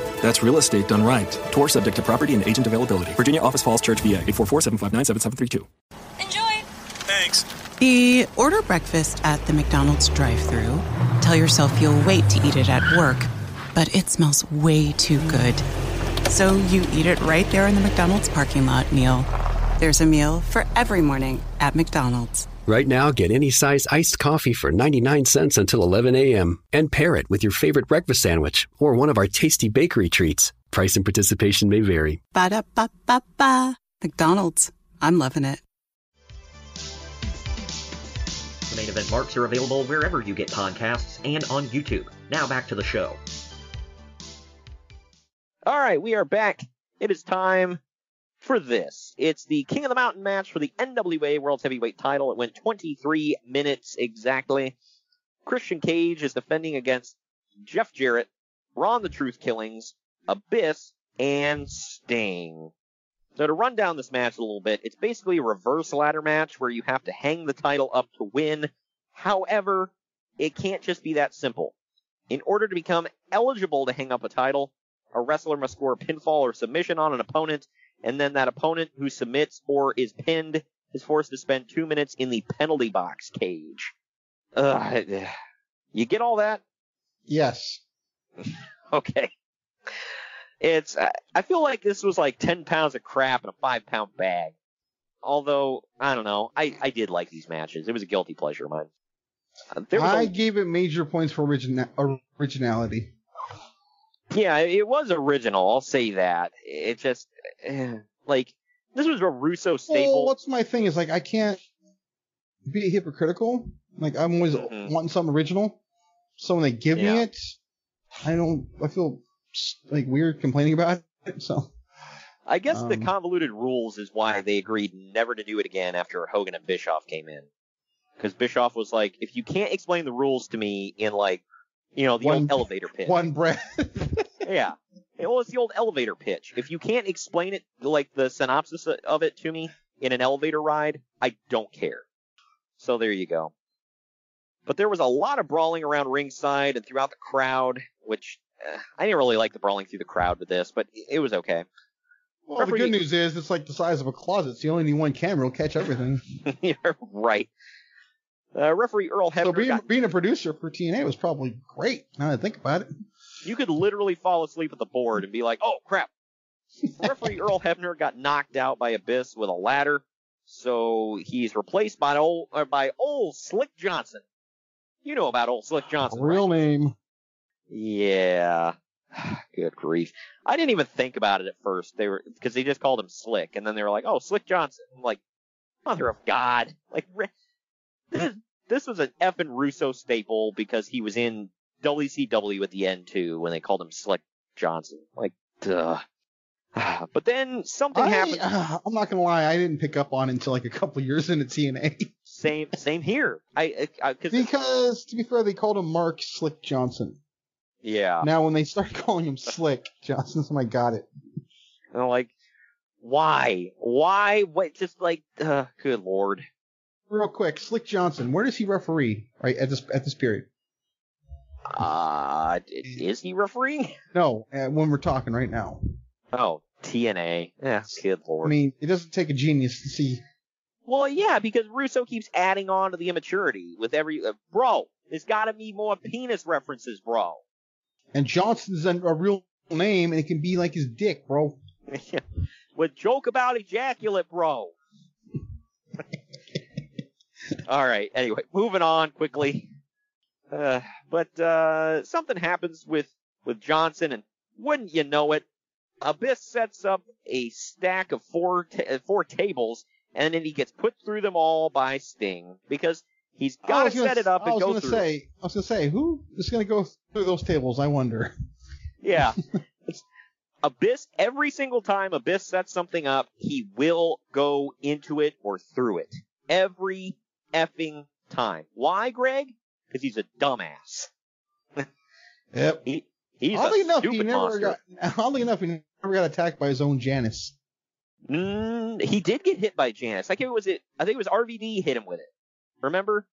That's real estate done right. Tour subject to property and agent availability. Virginia Office Falls Church, VA 844 759 7732. Thanks. The order breakfast at the McDonald's drive through Tell yourself you'll wait to eat it at work, but it smells way too good. So you eat it right there in the McDonald's parking lot meal. There's a meal for every morning at McDonald's. Right now, get any size iced coffee for 99 cents until 11 a.m. and pair it with your favorite breakfast sandwich or one of our tasty bakery treats. Price and participation may vary. Ba-da-ba-ba-ba. McDonald's. I'm loving it. The main event marks are available wherever you get podcasts and on YouTube. Now back to the show. All right, we are back. It is time for this. It's the King of the Mountain match for the NWA World Heavyweight title. It went 23 minutes exactly. Christian Cage is defending against Jeff Jarrett, Ron the Truth Killings, Abyss, and Sting. So to run down this match a little bit, it's basically a reverse ladder match where you have to hang the title up to win. However, it can't just be that simple. In order to become eligible to hang up a title, a wrestler must score a pinfall or submission on an opponent, and then that opponent who submits or is pinned is forced to spend two minutes in the penalty box cage. Ugh, you get all that? Yes. Okay. It's, I feel like this was like 10 pounds of crap in a 5 pound bag. Although, I don't know, I, I did like these matches. It was a guilty pleasure of mine. Uh, I a- gave it major points for origina- originality. Yeah, it was original. I'll say that. It just, like, this was a Russo staple. Well, what's my thing is like I can't be hypocritical. Like I'm always wanting something original. So when they give Mm-hmm. Yeah. me it, I don't. I feel like weird complaining about it. So I guess the Um, convoluted rules is why they agreed never to do it again after Hogan and Bischoff came in. Because Bischoff was like, if you can't explain the rules to me in like, you know, the One- old elevator pitch. One breath. Yeah. Well, it's the old elevator pitch. If you can't explain it, like the synopsis of it to me in an elevator ride, I don't care. So there you go. But there was a lot of brawling around ringside and throughout the crowd, which eh, I didn't really like the brawling through the crowd with this, but it was okay. Well, the good news is it's like the size of a closet, so you only need one camera will catch everything. You're right. Uh, referee Earl Hebner so being, got- being a producer for TNA was probably great. Now that I think about it. you could literally fall asleep at the board and be like, oh crap. Referee Earl Hebner got knocked out by Abyss with a ladder, so he's replaced by old uh, by old Slick Johnson. You know about old Slick Johnson, Real name. Yeah. Good grief. I didn't even think about it at first. They were because they just called him Slick, and then they were like, "Oh, Slick Johnson." I'm like, "Mother of God!" Like re- this, this was an effing Russo staple because he was in WCW at the end too when they called him Slick Johnson. Like, duh. But then something I, happened. uh, I'm not gonna lie, I didn't pick up on it until like a couple years into TNA. Same, same here. I, I, cause, because to be fair, they called him Mark Slick Johnson. yeah. Now when they started calling him Slick Johnson, so I got it. And I'm like, why? Why? What? Just like, uh, good lord. Real quick, Slick Johnson, where does he referee right at this at this period? Uh, is he refereeing? No, uh, when we're talking right now. Oh, TNA. Yeah, good lord. I mean, it doesn't take a genius to see. well, yeah, because Russo keeps adding on to the immaturity with every, uh, bro, there's gotta be more penis references, bro. And Johnson's a, a real name, and it can be like his dick, bro. With joke about ejaculate, bro. All right. Anyway, moving on quickly. Uh, but uh, something happens with with Johnson, and wouldn't you know it, Abyss sets up a stack of four ta- uh, four tables, and then he gets put through them all by Sting because he's got to set it up I and was go through. say, I was gonna say, who is gonna go through those tables? I wonder. Yeah. Abyss, every single time Abyss sets something up, he will go into it or through it. Every effing time. Why, Greg? Because he's a dumbass. Yep. He, he's oddly a enough, stupid he never monster. got. Oddly enough, he never got attacked by his own Janice. Mm, he did get hit by Janice. I think it was it. I think it was RVD hit him with it. Remember?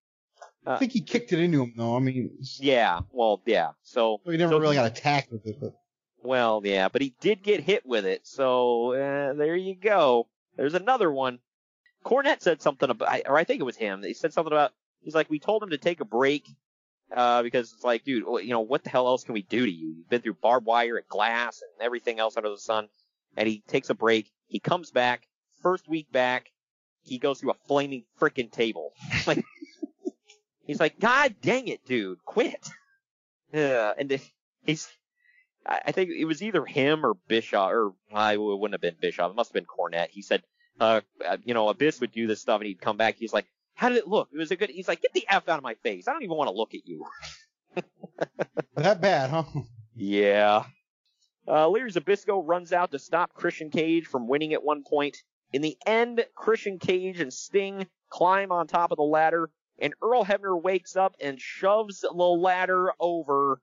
Uh, I think he kicked it into him, though. I mean, Yeah. Well, yeah. So he never so really got attacked with it, but Well, yeah, but he did get hit with it, so uh, there you go. There's another one. Cornette said something about, or I think it was him. He said something about. He's like, we told him to take a break uh, because it's like, dude, you know, what the hell else can we do to you? You've been through barbed wire and glass and everything else under the sun. And he takes a break. He comes back. First week back, he goes through a flaming freaking table. like, he's like, God dang it, dude, quit. Yeah, and he's I think it was either him or Bischoff, or I it wouldn't have been Bischoff. It must have been Cornette. He said, uh, uh, you know, Abyss would do this stuff, and he'd come back. He's like, "How did it look? It was a good." He's like, "Get the f out of my face! I don't even want to look at you." that bad, huh? Yeah. Uh, Larry Zbyszko runs out to stop Christian Cage from winning at one point. In the end, Christian Cage and Sting climb on top of the ladder, and Earl Hebner wakes up and shoves the ladder over.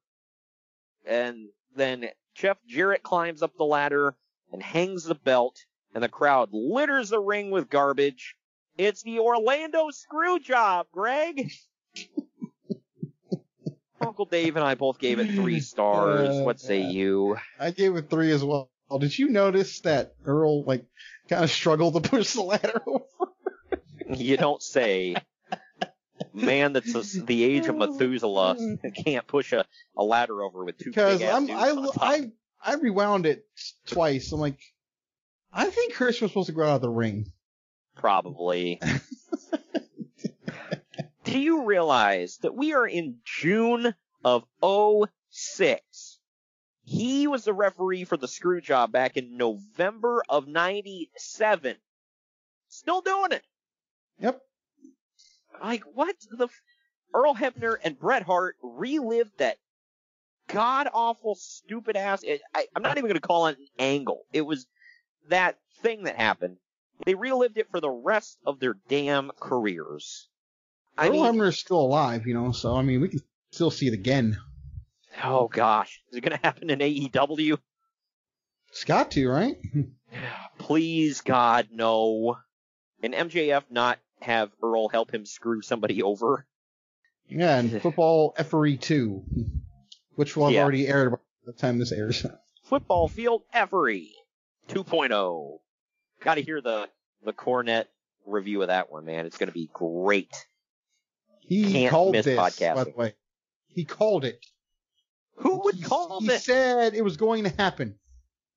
And then Jeff Jarrett climbs up the ladder and hangs the belt, and the crowd litters the ring with garbage. It's the Orlando screw job, Greg. Uncle Dave and I both gave it three stars. Uh, what say you? I gave it three as well. Did you notice that Earl like kind of struggled to push the ladder over? You don't say. Man that's a, the age of Methuselah can't push a, a ladder over with two Because I'm I. I I rewound it twice. I'm like, I think Chris was supposed to go out of the ring. Probably. Do you realize that we are in June of 06? He was the referee for the screw job back in November of 97. Still doing it. Yep. Like, what the? F- Earl Hebner and Bret Hart relived that god awful stupid ass. It, I'm not even going to call it an angle. It was that thing that happened, they relived it for the rest of their damn careers. I Earl mean, Hebner's still alive, you know, so I mean, we can still see it again. oh gosh, is it going to happen in AEW? It's got to, right? Please, God, no. And MJF not have Earl help him screw somebody over. Yeah, and football effery 2, which will have Yeah. already aired by the time this airs. Football Field Effery 2.0. Got to hear the the Cornette review of that one, man. It's going to be great. He Can't called miss this, by the way. He called it. Who would call it? he this? said it was going to happen.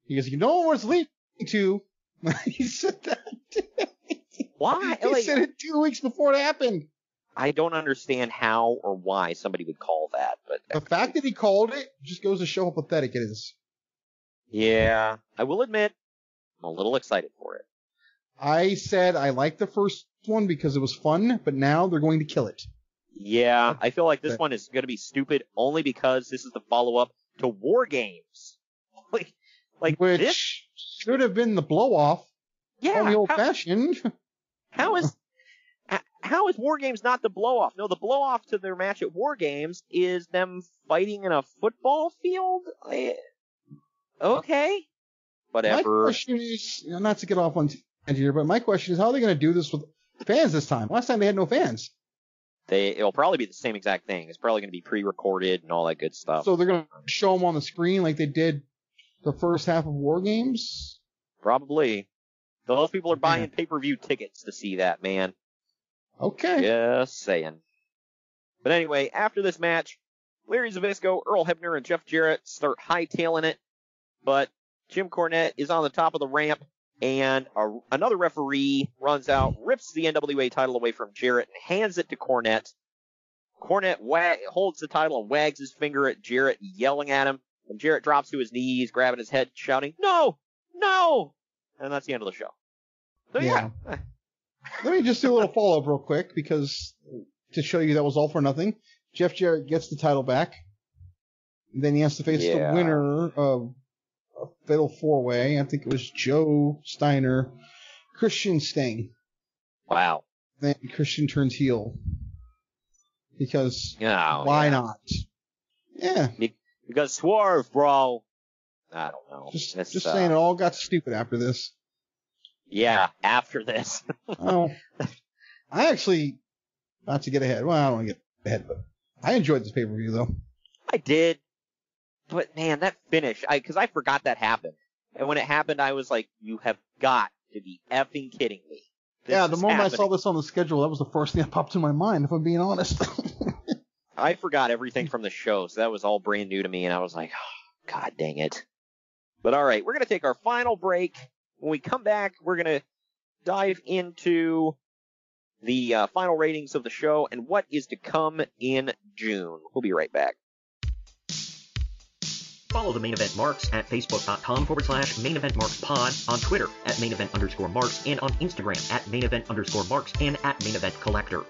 He goes, you know where it's leading to. he said that. Why? He Like, said it two weeks before it happened. I don't understand how or why somebody would call that, but The fact that he called it just goes to show how pathetic it is. Yeah, I will admit, I'm a little excited for it. I said I liked the first one because it was fun, but now they're going to kill it. Yeah, I feel like this one is going to be stupid only because this is the follow up to War Games. Like, like Which this? should have been the blow off. Yeah, Only old how- fashioned. How is how is War Games not the blow off? No, the blow off to their match at War Games is them fighting in a football field. Eh, Oh, okay, whatever. My question is, you know, not to get off on tangent here, but my question is how are they going to do this with fans this time? Last time they had no fans. They it'll probably be the same exact thing. It's probably going to be pre-recorded and all that good stuff. So they're going to show them on the screen like they did the first half of War Games. Probably. Those people are buying pay-per-view tickets to see that, man. Okay. Just saying. But anyway, after this match, Larry Zbyszko, Earl Hebner, and Jeff Jarrett start hightailing it, but Jim Cornette is on the top of the ramp, and a, another referee runs out, rips the NWA title away from Jarrett, and hands it to Cornette. Cornette wag, holds the title and wags his finger at Jarrett, yelling at him, and Jarrett drops to his knees, grabbing his head, shouting, "No, no!" And that's the end of the show. So yeah, Let me just do a little follow up real quick because to show you that was all for nothing. Jeff Jarrett gets the title back. Then he has to face Yeah. the winner of a fatal four way. I think it was Joe Steiner, Christian Sting. Wow. Then Christian turns heel. Because Oh, why yeah. not? Yeah. Be- Because Swerve, bro. I don't know. Just, It's, just uh, saying it all got stupid after this. Yeah, after this. Oh, I actually, not to get ahead. Well, I don't want to get ahead, but I enjoyed this pay per view though. I did. But man, that finish, I, cause I forgot that happened. And when it happened, I was like, you have got to be effing kidding me. This yeah, the moment I saw this on the schedule, that was the first thing that popped to my mind. If I'm being honest. I forgot everything from the show, so that was all brand new to me, and I was like, oh, God dang it. But alright, we're gonna take our final break. When we come back, we're gonna dive into the uh, final ratings of the show and what is to come in June. We'll be right back. Follow the main event marks at facebook.com forward slash main event marks pod, on Twitter at main event underscore marks, and on Instagram at main event underscore marks and at main event collector.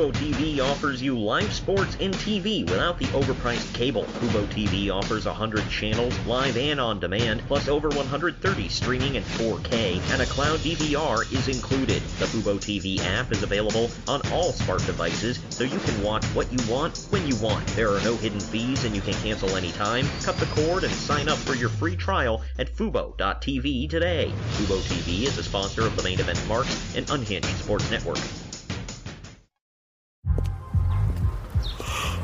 Fubo TV offers you live sports and TV without the overpriced cable. Fubo TV offers 100 channels, live and on demand, plus over 130 streaming in 4K, and a cloud DVR is included. The Fubo TV app is available on all smart devices, so you can watch what you want when you want. There are no hidden fees and you can cancel anytime. Cut the cord and sign up for your free trial at Fubo.tv today. Fubo TV is a sponsor of the main event marks and Unhinged Sports Network.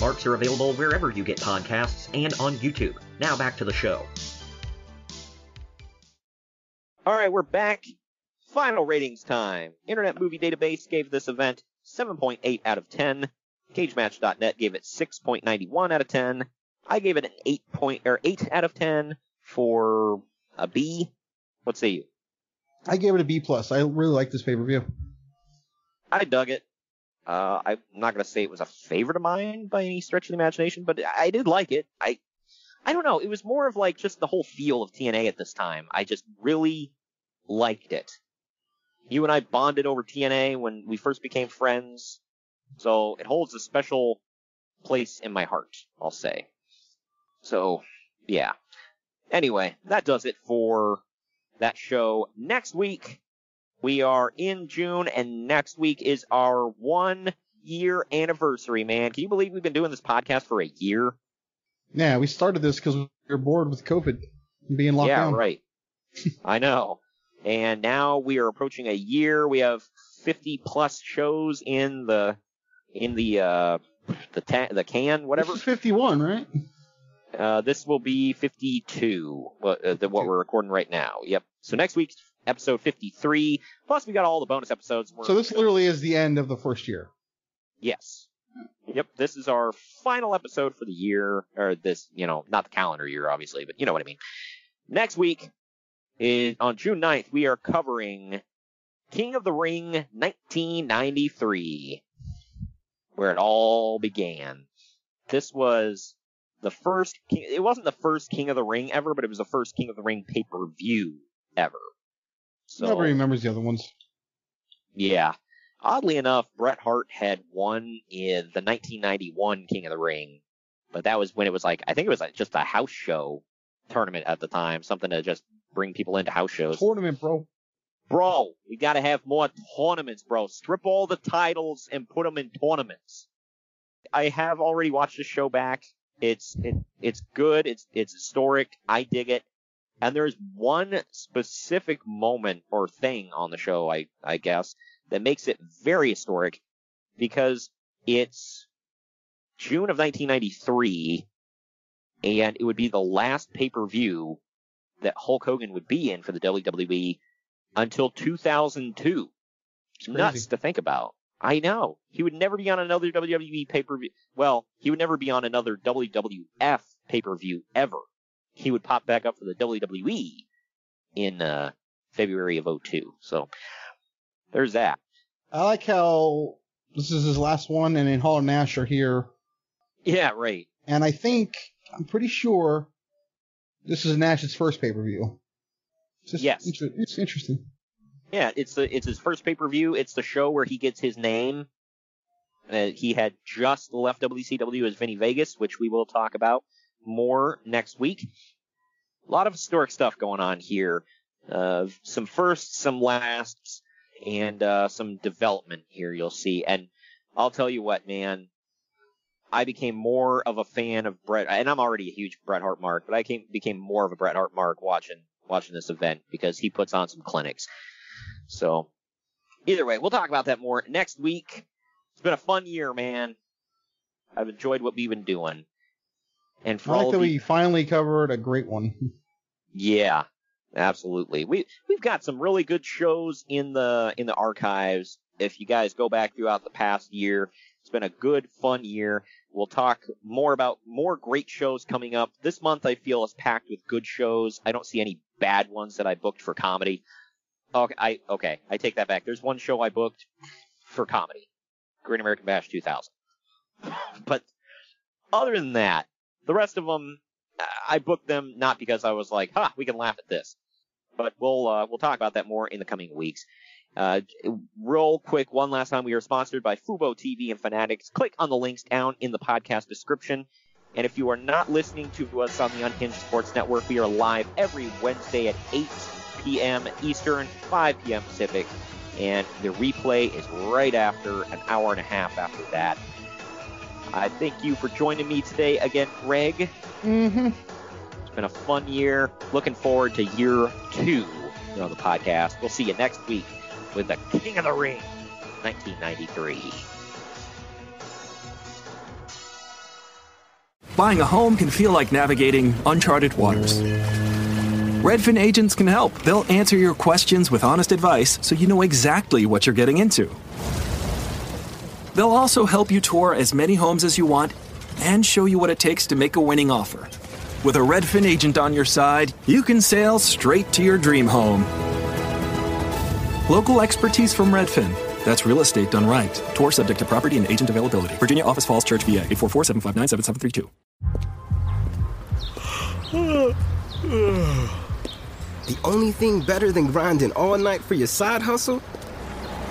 Marks are available wherever you get podcasts and on YouTube. Now back to the show. All right, we're back. Final ratings time. Internet Movie Database gave this event 7.8 out of 10. CageMatch.net gave it 6.91 out of 10. I gave it an 8 point or 8 out of 10 for a B. What say you? I gave it a B plus. I really like this pay per view. I dug it. Uh, I'm not gonna say it was a favorite of mine by any stretch of the imagination, but I did like it. I, I don't know. It was more of like just the whole feel of TNA at this time. I just really liked it. You and I bonded over TNA when we first became friends, so it holds a special place in my heart. I'll say. So, yeah. Anyway, that does it for that show. Next week, we are in June, and next week is our one year anniversary, man. Can you believe we've been doing this podcast for a year? Yeah, we started this because we were bored with COVID and being locked yeah, down. Yeah, right. I know. And now we are approaching a year. We have 50 plus shows in the in the uh the ta- the can whatever. This is 51, right? Uh, this will be 52, what, uh, the, what we're recording right now. Yep. So next week's episode 53. Plus, we got all the bonus episodes. So this literally is the end of the first year. yes. Yep. This is our final episode for the year, or this, you know, not the calendar year, obviously, but you know what I mean. Next week is on June 9th. We are covering King of the Ring 1993, where it all began. This was the first King, it wasn't the first King of the Ring ever, but it was the first King of the Ring pay-per-view ever. So, Nobody remembers the other ones. yeah. Oddly enough, Bret Hart had won in the 1991 King of the Ring, but that was when it was like, I think it was like just a house show tournament at the time, something to just bring people into house shows. Tournament, bro. Bro, we gotta have more tournaments, bro. Strip all the titles and put them in tournaments. I have already watched the show back. It's it, it's good. It's it's historic. I dig it. And there's one specific moment or thing on the show, I I guess, that makes it very historic because it's June of 1993, and it would be the last pay per view that Hulk Hogan would be in for the WWE until 2002. Nuts to think about. I know. He would never be on another WWE pay per view. Well, he would never be on another WWF pay per view ever. He would pop back up for the WWE in uh, February of 02. So there's that. I like how this is his last one, and then Hall and Nash are here. Yeah, right. And I think, I'm pretty sure this is Nash's first pay per view. Yes. Inter- it's interesting. Yeah, it's the it's his first pay per view. It's the show where he gets his name. Uh, he had just left WCW as Vinny Vegas, which we will talk about more next week. A lot of historic stuff going on here. Uh, some firsts, some lasts, and uh, some development here. You'll see, and I'll tell you what, man. I became more of a fan of Bret, and I'm already a huge Bret Hart mark, but I came, became more of a Bret Hart mark watching watching this event because he puts on some clinics. So, either way, we'll talk about that more next week. It's been a fun year, man. I've enjoyed what we've been doing. And for I like that you, we finally covered a great one. yeah, absolutely. We we've got some really good shows in the in the archives. If you guys go back throughout the past year, it's been a good, fun year. We'll talk more about more great shows coming up. This month I feel is packed with good shows. I don't see any bad ones that I booked for comedy. Okay, I okay, I take that back. There's one show I booked for comedy. Great American Bash 2000. But other than that, the rest of them I booked them not because I was like, "Ha, we can laugh at this." But we'll uh, we'll talk about that more in the coming weeks. Uh, real quick, one last time, we are sponsored by Fubo TV and Fanatics. Click on the links down in the podcast description. And if you are not listening to us on the Unhinged Sports Network, we are live every Wednesday at 8 p.m. Eastern, 5 p.m. Pacific, and the replay is right after an hour and a half after that. I thank you for joining me today again, Greg. Mm-hmm. It's been a fun year. Looking forward to year two of the podcast. We'll see you next week with the King of the Ring, 1993. Buying a home can feel like navigating uncharted waters. Redfin agents can help. They'll answer your questions with honest advice so you know exactly what you're getting into. They'll also help you tour as many homes as you want and show you what it takes to make a winning offer. With a Redfin agent on your side, you can sail straight to your dream home. Local expertise from Redfin. That's real estate done right. Tour subject to property and agent availability. Virginia Office Falls Church, VA 844 759 7732. The only thing better than grinding all night for your side hustle